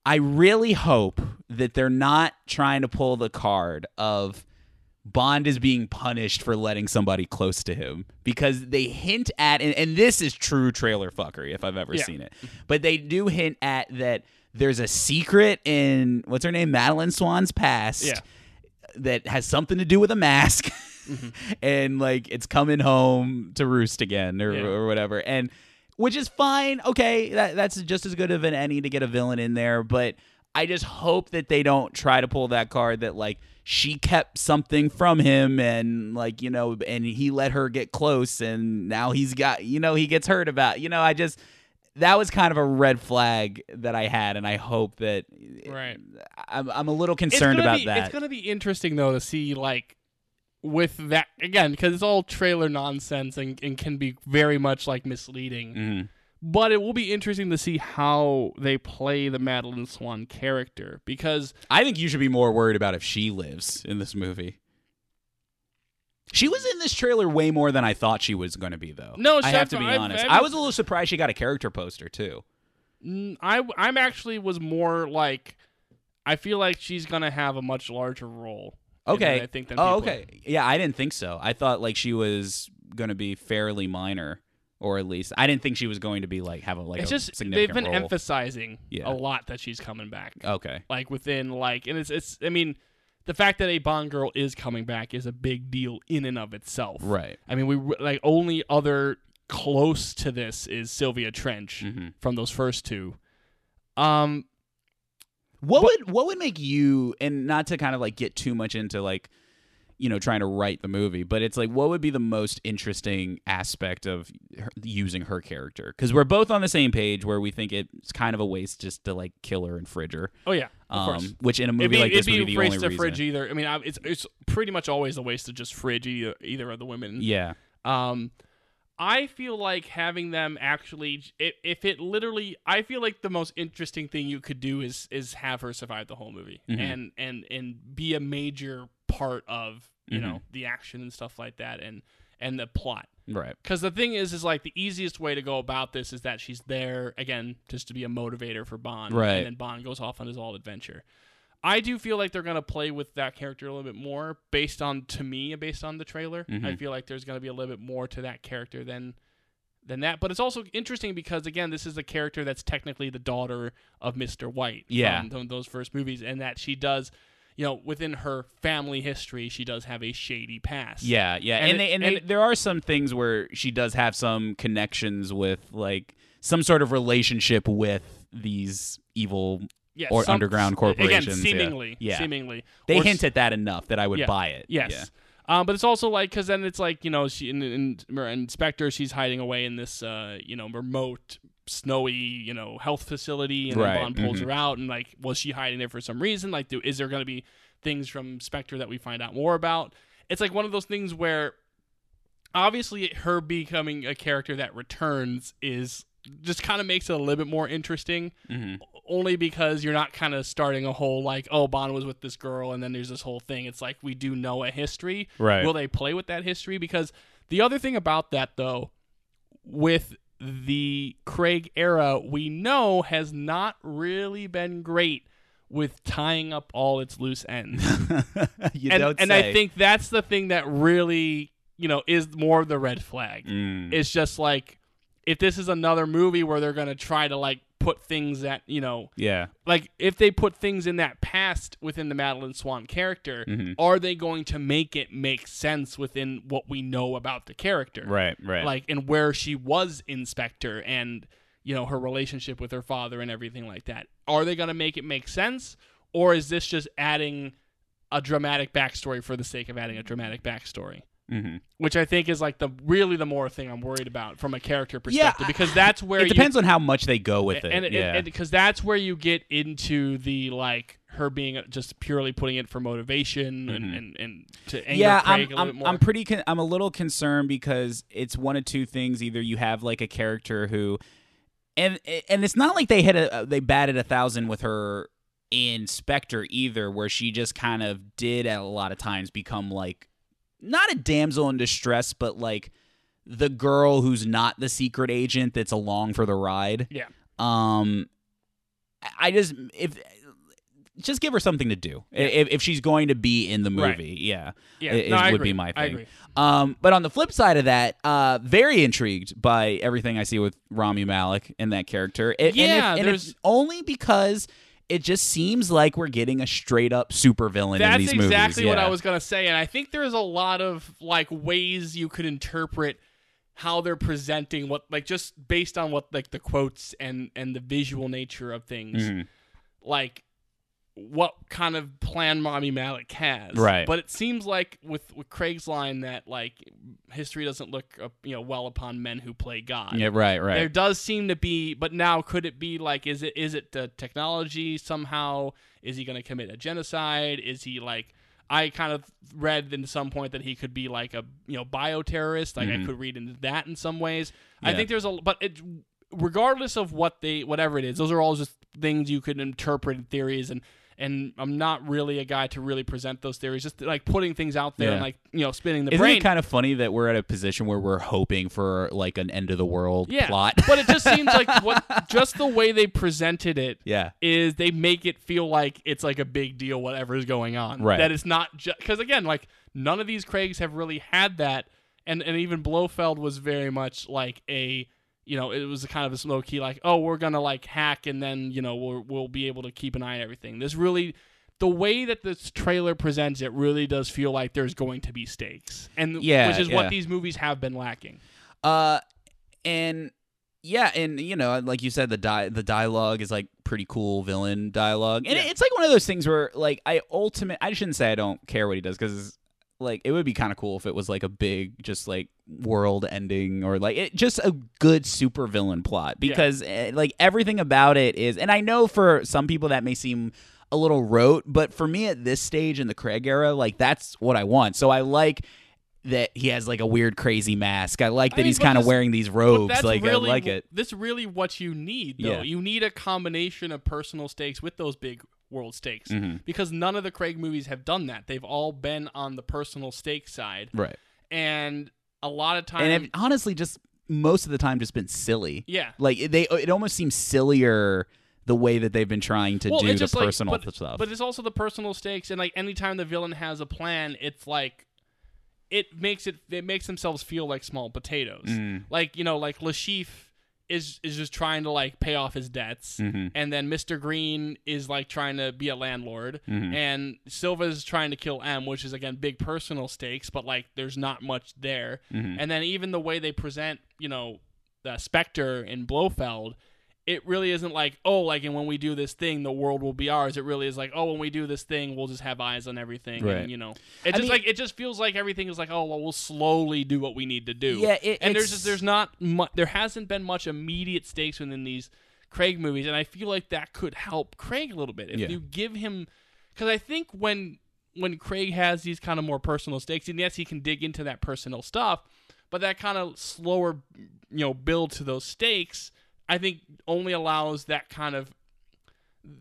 I really hope that they're not trying to pull the card of Bond is being punished for letting somebody close to him because they hint at, and, and this is true trailer fuckery if I've ever Yeah. seen it, but they do hint at that there's a secret in what's her name, Madeleine Swann's past Yeah. that has something to do with a mask. (laughs) Mm-hmm. and like it's coming home to roost again or, Yeah. or whatever. And which is fine. Okay, that that's just as good of an any to get a villain in there, but I just hope that they don't try to pull that card that like she kept something from him and like you know and he let her get close and now he's got you know he gets hurt about you know I just that was kind of a red flag that I had and I hope that Right. I'm I'm a little concerned about be, that. It's gonna be interesting though to see like with that again because it's all trailer nonsense and, and can be very much like misleading. Mhm. But it will be interesting to see how they play the Madeleine Swann character because I think you should be more worried about if she lives in this movie. She was in this trailer way more than I thought she was going to be, though. No, I have to be I've- honest. I've- I was a little surprised she got a character poster too. I I'm actually was more like I feel like she's gonna have a much larger role. Okay. I think oh, okay. Yeah, I didn't think so. I thought like she was going to be fairly minor, or at least I didn't think she was going to be like have a like It's a just they've been role. emphasizing Yeah. a lot that she's coming back. okay. like within like and it's it's I mean the fact that a Bond girl is coming back is a big deal in and of itself. Right. I mean we like only other close to this is Sylvia Trench Mhm. from those first two. Um What would what would make you and not to kind of like get too much into like you know trying to write the movie, but it's like what would be the most interesting aspect of her, using her character? Because we're both on the same page where we think it's kind of a waste just to like kill her and fridge her. oh yeah, of Um, course. which in a movie be, like this it'd be the a only waste to reason. fridge either. I mean, I, it's it's pretty much always a waste to just fridge either, either of the women. Yeah. Um, I feel like having them actually, if, if it literally, I feel like the most interesting thing you could do is is have her survive the whole movie Mhm. and and and be a major part of you Mhm. know the action and stuff like that and and the plot. Right. Because the thing is, is like the easiest way to go about this is that she's there again just to be a motivator for Bond, Right. And then Bond goes off on his all adventure. I do feel like they're gonna play with that character a little bit more, based on to me, based on the trailer. I Mhm. feel like there's gonna be a little bit more to that character than than that. But it's also interesting because again, this is a character that's technically the daughter of Mr. White. Yeah. from th- those first movies, and that she does. You know, within her family history, she does have a shady past. Yeah, yeah, And and, it- they, and, and they, there are some things where she does have some connections with like some sort of relationship with these evil. Yeah, or some- underground corporations, Again, seemingly, Yeah. seemingly. They Or hint at that enough that I would Yeah. buy it. Yes. Yeah. Um, but it's also like because then it's like you know she in, in, in Spectre she's hiding away in this uh, you know remote snowy you know health facility and Right, then Bond pulls mhm. her out and like was she hiding there for some reason like do, is there going to be things from Spectre that we find out more about it's like one of those things where obviously her becoming a character that returns is just kind of makes it a little bit more interesting Mhm. only because you're not kind of starting a whole like oh Bond was with this girl and then there's this whole thing it's like we do know a history Right. will they play with that history because the other thing about that though with the Craig era we know has not really been great with tying up all its loose ends (laughs) you and, don't and say. I think that's the thing that really you know is more of the red flag Mm. it's just like if this is another movie where they're gonna try to like put things that you know yeah. like if they put things in that past within the Madeleine Swann character, Mhm. are they going to make it make sense within what we know about the character? Right. Right. Like and where she was in Spectre and you know her relationship with her father and everything like that. Are they going to make it make sense or is this just adding a dramatic backstory for the sake of adding a dramatic backstory? Mhm. Which I think is like the really the more thing I'm worried about from a character Yeah, perspective because that's where it you- depends on how much they go with it. and it, yeah. because that's where you get into the like her being just purely putting it for motivation and, and, and to anger yeah, Craig I'm, a little I'm, bit more. I'm pretty. Con- I'm a little concerned because it's one of two things. Either you have like a character who, and and it's not like they hit a they batted a thousand with her in Spectre either, where she just kind of did at a lot of times become like not a damsel in distress, but like the girl who's not the secret agent that's along for the ride. yeah, Um, I just if just give her something to do if, if she's going to be in the movie. Right. Yeah, yeah, it, no, it would agree. be my I thing. agree. Um, but on the flip side of that, uh, very intrigued by everything I see with Rami Malek and that character. And- and if- Yeah, and if there's- only because it just seems like we're getting a straight up supervillain in That's these movies. exactly what Yeah. I was gonna say, and I think there's a lot of like ways you could interpret how they're presenting what, like, just based on what like the quotes and and the visual nature of things, Mm-hmm. like what kind of plan Rami Malek has. Right. But it seems like with with Craig's line that like history doesn't look uh, you know well upon men who play God. Yeah, right, right. There does seem to be, but now could it be like, is it is it the technology somehow? Is he going to commit a genocide? Is he like? I kind of read in some point that he could be like a you know bioterrorist. Like I could read into that in some ways. I Mm-hmm. Think there's a but it regardless of what they whatever it is, those are all just things you could interpret in theories and. And I'm not really a guy to really present those theories. Just like putting things out there and like you know spinning the Isn't brain. it kind of funny that we're at a position where we're hoping for like an end of the world yeah, plot? (laughs) but it just seems like (laughs) what just the way they presented it yeah. is they make it feel like it's like a big deal whatever is going on Right. that it's not just because again like none of these craigs have really had that and and even blofeld was very much like a you know it was a kind of a low key like oh we're gonna like hack and then you know we'll, we'll be able to keep an eye on everything this really the way that this trailer presents it really does feel like there's going to be stakes and Yeah, which is yeah. what these movies have been lacking Uh, and yeah, and you know, like you said, the di- the dialogue is like pretty cool villain dialogue, and Yeah. it's like one of those things where like I ultimate. I shouldn't say I don't care what he does because like it would be kind of cool if it was like a big just like world ending or like it just a good super villain plot because eh, like everything about it is and I know for some people that may seem a little rote but for me at this stage in the Craig era like that's what I want so I like that he has like a weird crazy mask I like I that mean, he's kind of wearing these robes like really I like it This really what you need, though. Yeah. You need a combination of personal stakes with those big world stakes Mm-hmm. because none of the Craig movies have done that. They've all been on the personal stake side, right and a lot of times, and honestly just most of the time just been silly yeah. like they it almost seems sillier the way that they've been trying to Well, do the just like- personal but, stuff But it's also the personal stakes, and like anytime the villain has a plan, it's like it makes it it makes themselves feel like small potatoes. Mm. Like you know, like Le Chiffre is is just trying to like pay off his debts, Mm-hmm. and then Mister Greene is like trying to be a landlord, Mm-hmm. and Silva's trying to kill M, which is again big personal stakes, but like there's not much there. Mm-hmm. And then even the way they present, you know, the Spectre in Blofeld it really isn't like oh like and when we do this thing the world will be ours it really is like oh when we do this thing we'll just have eyes on everything Right. and you know it just mean- like it just feels like everything is like oh well we'll slowly do what we need to do Yeah, it- and there's just there's not mu- there hasn't been much immediate stakes within these Craig movies and I feel like that could help Craig a little bit if Yeah. you give him because I think when when Craig has these kind of more personal stakes and yes he can dig into that personal stuff but that kind of slower you know build to those stakes i think only allows that kind of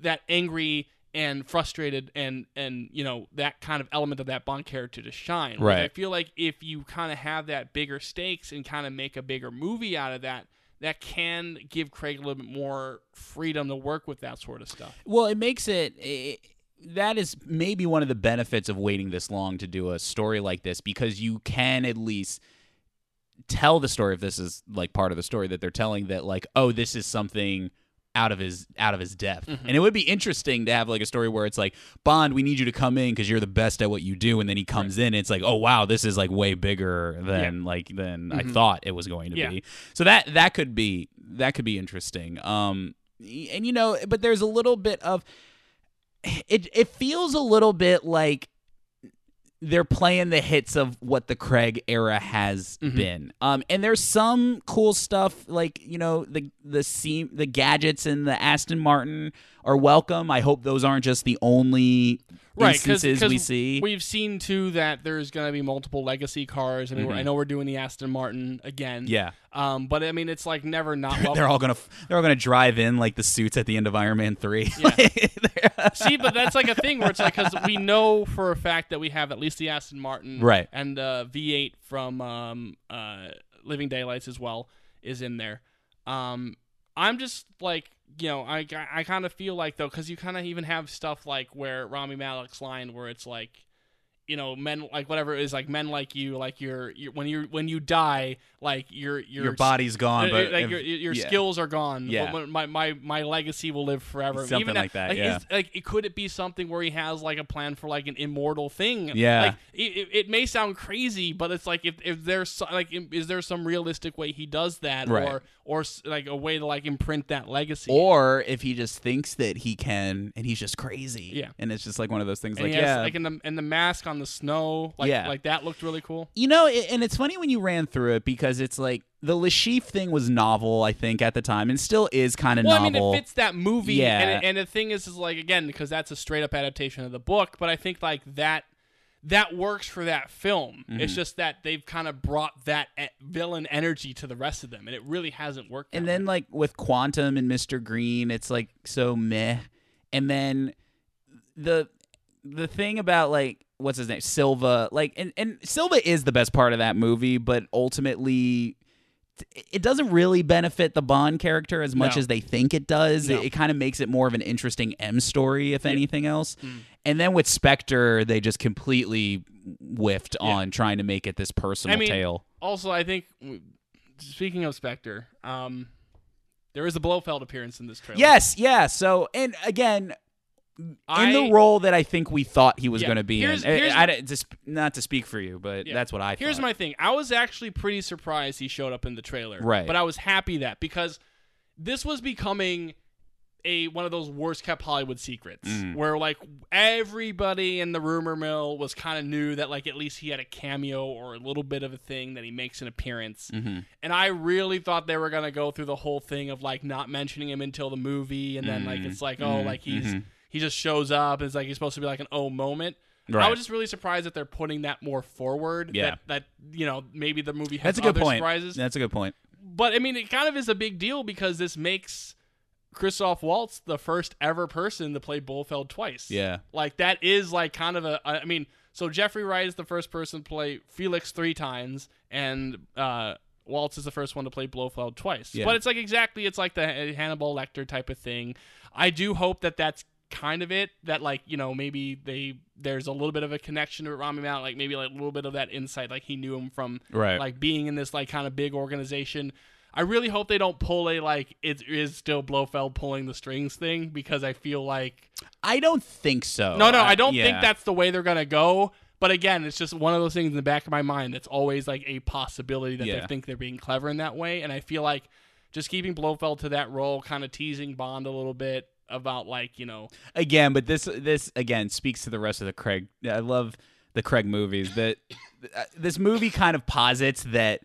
that angry and frustrated and and you know that kind of element of that bond character to shine Like, i feel like if you kind of have that bigger stakes and kind of make a bigger movie out of that that can give craig a little bit more freedom to work with that sort of stuff Well, it makes it, it. That is maybe one of the benefits of waiting this long to do a story like this because you can at least tell the story if this is like part of the story that they're telling that like oh this is something out of his out of his depth. Mm-hmm. and it would be interesting to have like a story where it's like bond we need you to come in because you're the best at what you do. And then he comes in and it's like oh wow this is like way bigger than like than i thought it was going to Yeah. be. So that that could be that could be interesting. Um and you know but there's a little bit of it it feels a little bit like they're playing the hits of what the Craig era has Mm-hmm. been. Um, and there's some cool stuff like you know the the seam, the gadgets in the Aston Martin are welcome. I hope those aren't just the only right because instances we see. we've seen too that there's going to be multiple legacy cars I mean, we're I know we're doing the Aston Martin again Mm-hmm. yeah, um but I mean it's like never not (laughs) well they're all gonna they're all gonna drive in like the suits at the end of Iron Man three. (laughs) See, but that's like a (laughs) thing where it's like because we know for a fact that we have at least the Aston Martin, Right. and uh, V8 from um, uh, Living Daylights as well is in there. Um, I'm just like you know I I kind of feel like though because you kind of even have stuff like where Rami Malek's line where it's like you know men like whatever it is like men like you like you're, you're when you when you die like your your Your body's gone, uh, but like if- your, your yeah. skills are gone. Yeah. But my, my my legacy will live forever. Something Even like that, yeah. is- like, it could it be something where he has like a plan for like an immortal thing? Yeah. Like it, it, may sound crazy, but it's like if if there's so, like is there some realistic way he does that, Right. or or like a way to like imprint that legacy? Or if he just thinks that he can, and he's just crazy. Yeah. And it's just like one of those things. and Like, has, yeah, like in the in the mask on the snow, like Yeah. like that looked really cool. You know, it, and it's funny when you ran through it because it's like the Le Chiffre thing was novel, I think, at the time, and still is kind of Well, novel. I mean, it fits that movie, Yeah. and, and the thing is, is like again because that's a straight up adaptation of the book. But I think like that that works for that film. Mm-hmm. It's just that they've kind of brought that villain energy to the rest of them, and it really hasn't worked. and then way. like with Quantum and Mr. Greene, it's like so meh. And then the the thing about like what's his name Silva, like and and Silva is the best part of that movie, but ultimately. It doesn't really benefit the Bond character as much No. as they think it does. No. It, it kind of makes it more of an interesting M story, if anything else. And then with Spectre, they just completely whiffed Mm. Yeah. on trying to make it this personal I mean, tale. also I think speaking of Spectre, um, there is a Blofeld appearance in this trailer. Yes, yeah. So, and again, in I, the role that I think we thought he was Yeah. going to be Here's- in. Here's- I, don't- just not to speak for you, but Yeah. that's what I thought. Here's thought. my thing. I was actually pretty surprised he showed up in the trailer. Right. But I was happy that because this was becoming a one of those worst kept Hollywood secrets Mm. where like everybody in the rumor mill was kind of knew that like at least he had a cameo or a little bit of a thing that he makes an appearance. Mm-hmm. And I really thought they were gonna go through the whole thing of like not mentioning him until the movie, and then like Mm. it's like oh like he's he just shows up. And it's like he's supposed to be like an oh moment. Right. I was just really surprised that they're putting that more forward. Yeah. That, that you know maybe the movie has That's a good point. surprises. That's a good point. But I mean, it kind of is a big deal because this makes Christoph Waltz the first ever person to play Blofeld twice. Yeah. like that is like kind of a. I mean, so Jeffrey Wright is the first person to play Felix three times, and uh, Waltz is the first one to play Blofeld twice. Yeah. But it's like exactly, it's like the Hannibal Lecter type of thing. I do hope that that's kind of it. That like you know maybe they there's a little bit of a connection to Rami Malek, like maybe like a little bit of that insight, like he knew him from Right. like being in this like kind of big organization. I really hope they don't pull a like it is still Blofeld pulling the strings thing because I feel like I don't think so. no no I don't yeah. think that's the way they're gonna go. But again, it's just one of those things in the back of my mind that's always like a possibility that Yeah. they think they're being clever in that way. And I feel like just keeping Blofeld to that role, kind of teasing Bond a little bit about like you know again, but this this again speaks to the rest of the Craig. I love the Craig movies. That uh, this movie kind of posits that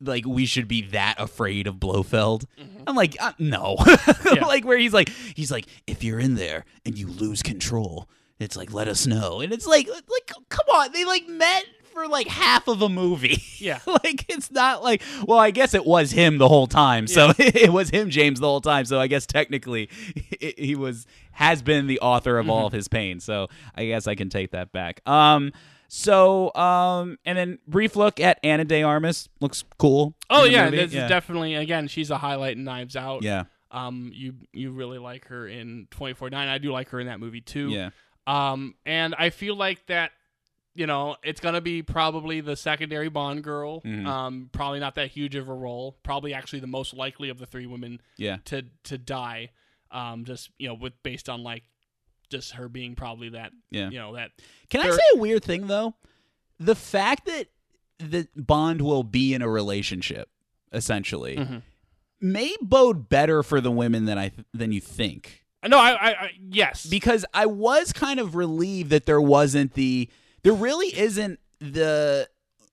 like we should be that afraid of Blofeld. I'm like, uh, no, Mm-hmm. (laughs) Yeah. like where he's like, he's like, if you're in there and you lose control, it's like let us know, and it's like, like come on, they like met for like half of a movie. Yeah. (laughs) like it's not like, well, I guess it was him the whole time, so (laughs) it was him, James, the whole time. So I guess technically, (laughs) he he was has been the author of Mm-hmm. all of his pain. So I guess I can take that back. Um. So, um, and then brief look at Ana de Armas looks cool. oh yeah, this yeah. is definitely again she's a highlight in Knives Out. yeah, Um, you you really like her in 2049. I do like her in that movie too. yeah, Um, and I feel like that, you know, it's gonna be probably the secondary Bond girl. Mhm. Um, probably not that huge of a role. Probably actually the most likely of the three women yeah. to to die. Um, just you know, with based on like just her being probably that. Yeah. You know that. Can I say a weird thing though? The fact that that Bond will be in a relationship, essentially, Mhm. may bode better for the women than I than you think. No, I, I, I yes. Because I was kind of relieved that there wasn't the there really isn't the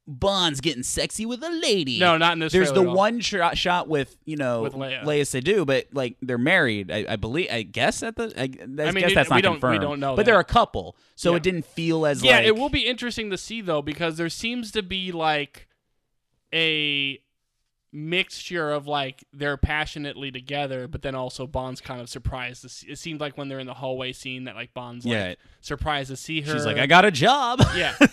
Bond's getting sexy with a lady. no, not in this. There's the one shot shot with you know With Léa. Seydoux, but like they're married. I, I believe. I guess at the. I, I, mean, guess it- that's we not don't- we don't know But they're a couple, so Yeah. it didn't feel as Yeah, like it will be interesting to see though because there seems to be like a mixture of like they're passionately together, but then also Bond's kind of surprised. To see, it seemed like when they're in the hallway scene that like Bond's Yeah. like surprised to see her. She's like, I got a job. Yeah. (laughs)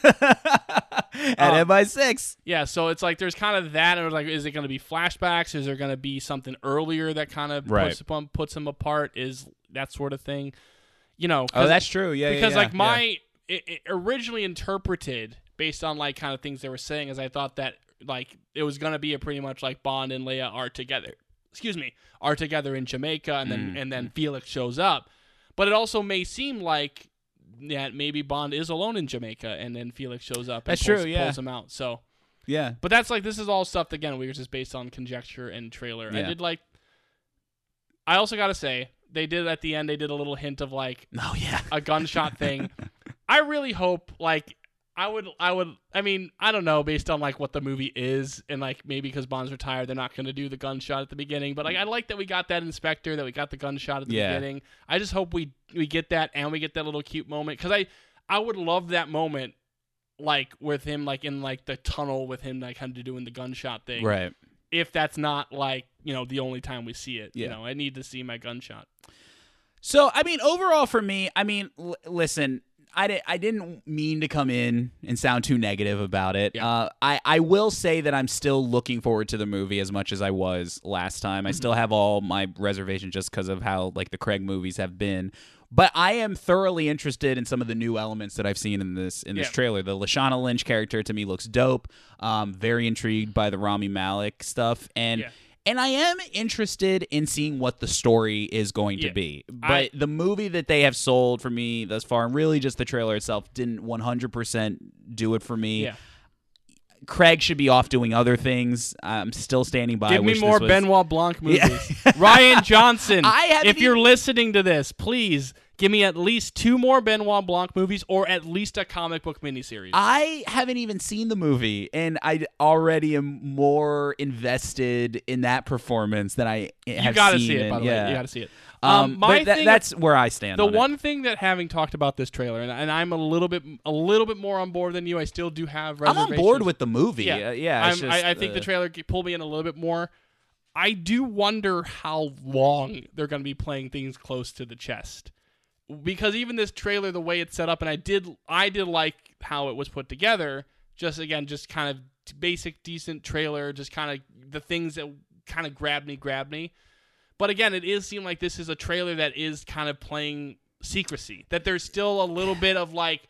at Um, MI6. yeah, so it's like there's kind of that, and like, is it going to be flashbacks? Is there going to be something earlier that kind of Right. puts, them- puts them apart? Is that sort of thing? You know, Oh, that's true. Yeah, yeah, because yeah, like yeah. my it, it originally interpreted based on like kind of things they were saying is I thought that like it was gonna be a pretty much like Bond and Léa are together. Excuse me, are together in Jamaica, and then and then mm. Felix shows up. But it also may seem like that maybe Bond is alone in Jamaica, and then Felix shows up. And That's pulls, true, yeah. Pulls him out. So, Yeah. but that's like this is all stuff that, again. We were just based on conjecture and trailer. I did like. I also gotta say they did at the end. They did a little hint of like Oh yeah. a gunshot thing. (laughs) I really hope like I would I would I mean I don't know based on like what the movie is and like maybe because Bond's retired they're not going to do the gunshot at the beginning but like I like that we got that in Spectre that we got the gunshot at the Yeah. beginning. I just hope we we get that and we get that little cute moment cuz I I would love that moment like with him like in like the tunnel with him like kind of doing the gunshot thing. Right. If that's not like, you know, the only time we see it, you know, I need to see my gunshot. So, I mean, overall for me, I mean, l- listen, I, di- I didn't mean to come in and sound too negative about it. Yeah. Uh, I, I will say that I'm still looking forward to the movie as much as I was last time. I still have all my reservations just because of how like the Craig movies have been. But I am thoroughly interested in some of the new elements that I've seen in this in this Yeah. trailer. The Lashana Lynch character to me looks dope. Um, very intrigued by the Rami Malek stuff, and Yeah. And I am interested in seeing what the story is going Yeah. to be. But I- the movie that they have sold for me thus far, and really just the trailer itself, didn't 100% do it for me. Yeah. Craig should be off doing other things. I'm still standing by. Give me more was- Benoit Blanc movies. Yeah. Rian Johnson. (laughs) If you're listening to this, please give me at least two more Benoit Blanc movies or at least a comic book miniseries. I haven't even seen the movie, and I already am more invested in that performance than I have you gotta seen see it, by the yeah. way. You gotta see it. Um, my but tha- thing- that's where I stand. the on it. one thing that having talked about this trailer, and, and I'm a little bit a little bit more on board than you. I still do have I'm on board with the movie. Yeah, Yeah, yeah. I'm- I, I just, think the uh, trailer pulled me in a little bit more. I do wonder how long they're going to be playing things close to the chest, because even this trailer, the way it's set up, and I did, I did like how it was put together. Just again, just kind of basic, decent trailer. Just kind of the things that kind of grabbed me, grabbed me. But again, it is seem like this is a trailer that is kind of playing secrecy. That there's still a little bit of like,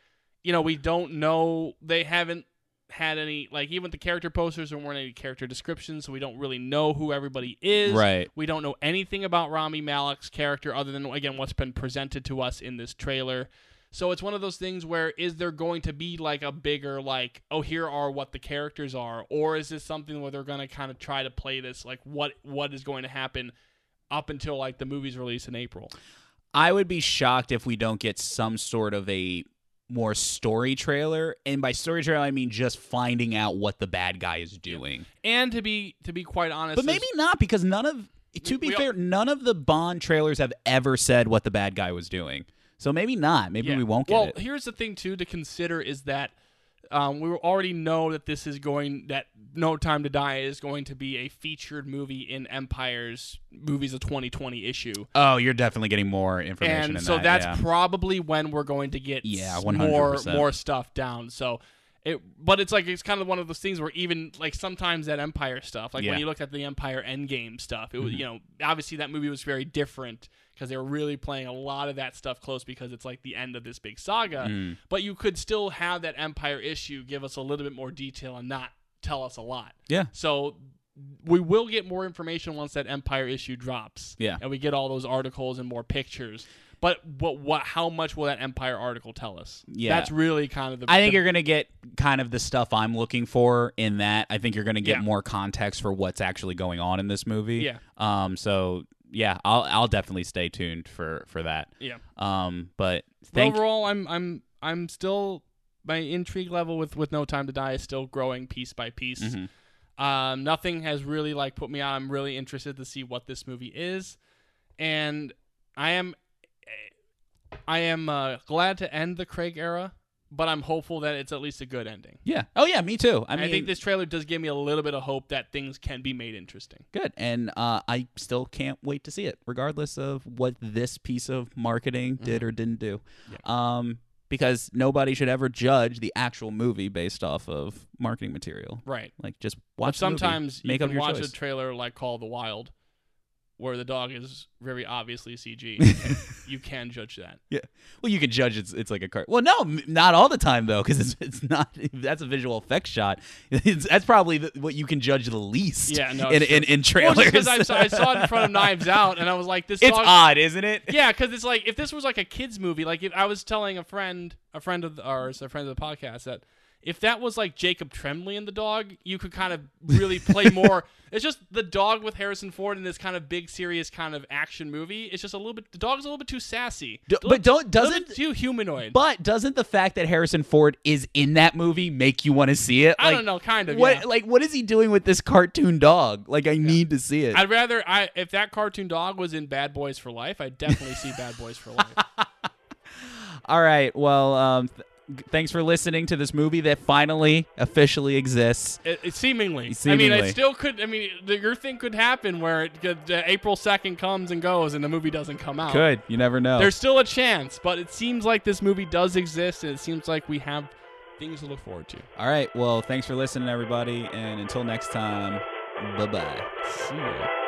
you know, we don't know. They haven't had any like even the character posters there weren't any character descriptions, so we don't really know who everybody is. Right. We don't know anything about Rami Malek's character other than again what's been presented to us in this trailer. So it's one of those things where is there going to be like a bigger like oh here are what the characters are or is this something where they're going to kind of try to play this like what what is going to happen up until like the movie's release in April. I would be shocked if we don't get some sort of a more story trailer, and by story trailer I mean just finding out what the bad guy is doing. And to be to be quite honest, But maybe not because none of to be we- fair, none of the Bond trailers have ever said what the bad guy was doing. So maybe not. Maybe Yeah. we won't get it. well, it. here's the thing too to consider is that um, we already know that this is going that No Time to Die is going to be a featured movie in Empire's movies of 2020 issue. Oh, you're definitely getting more information. And in so that, that's yeah. probably when we're going to get Yeah, more 100%. more stuff down. So it but it's like it's kind of one of those things where even like sometimes that Empire stuff, like Yeah. Mm-hmm. when you look at the Empire Endgame stuff, it was you know, obviously that movie was very different because they were really playing a lot of that stuff close because it's like the end of this big saga. Mm. But you could still have that Empire issue give us a little bit more detail and not tell us a lot. yeah. So we will get more information once that Empire issue drops. Yeah. And we get all those articles and more pictures. But what what how much will that Empire article tell us? Yeah. That's really kind of the I think the- you're gonna get kind of the stuff I'm looking for in that. I think you're gonna get Yeah. more context for what's actually going on in this movie. Yeah. Um. So yeah, I'll I'll definitely stay tuned for for that. Yeah. Um. But thank overall I'm I'm I'm still my intrigue level with with No Time to Die is still growing piece by piece. Mhm. Um, nothing has really like put me on. I'm really interested to see what this movie is, and I am I am uh, glad to end the Craig era, but I'm hopeful that it's at least a good ending. Yeah. Oh yeah, me too. I mean, I, think this trailer does give me a little bit of hope that things can be made interesting. good, and uh, I still can't wait to see it, regardless of what this piece of marketing Mm-hmm. did or didn't do. Um. Because nobody should ever judge the actual movie based off of marketing material. Right. Like just But watch. movie, sometimes make you can watch choice. a trailer like Call of the Wild, where the dog is very obviously CG. (laughs) you can judge that. Yeah. Well, you can judge it's it's like a cart. Well, no, not all the time though, because it's it's not. That's a visual effects shot. (laughs) It's, that's probably the, what you can judge the least. Yeah, no, in in, in Well, trailers. just 'cause I saw, I saw it in front of (laughs) Knives Out, and I was like, "This it's dog, odd, isn't it? Yeah, because it's like if this was like a kids movie, like if I was telling a friend, a friend of ours, a friend of the podcast, that if that was like Jacob Tremblay and the dog, you could kind of really play more. (laughs) it's just the dog with Harrison Ford in this kind of big, serious kind of action movie. It's just a little bit. The dog's a little bit too sassy, D- A but don't- doesn't- too humanoid. But doesn't the fact that Harrison Ford is in that movie make you want to see it? I don't know, kind of. What yeah. like what is he doing with this cartoon dog? Like I need to see it. I'd rather I if that cartoon dog was in Bad Boys for Life, I'd definitely see Bad Boys for Life. (laughs) All right. Well, um, th- thanks for listening to this movie that finally officially exists. It, it seemingly. I mean, it still could. I mean, the, your thing could happen where it could, uh, April second comes and goes, and the movie doesn't come out. Could you never know? There's still a chance, but it seems like this movie does exist, and it seems like we have things to look forward to. All right. Well, thanks for listening, everybody, and until next time, bye bye. See ya.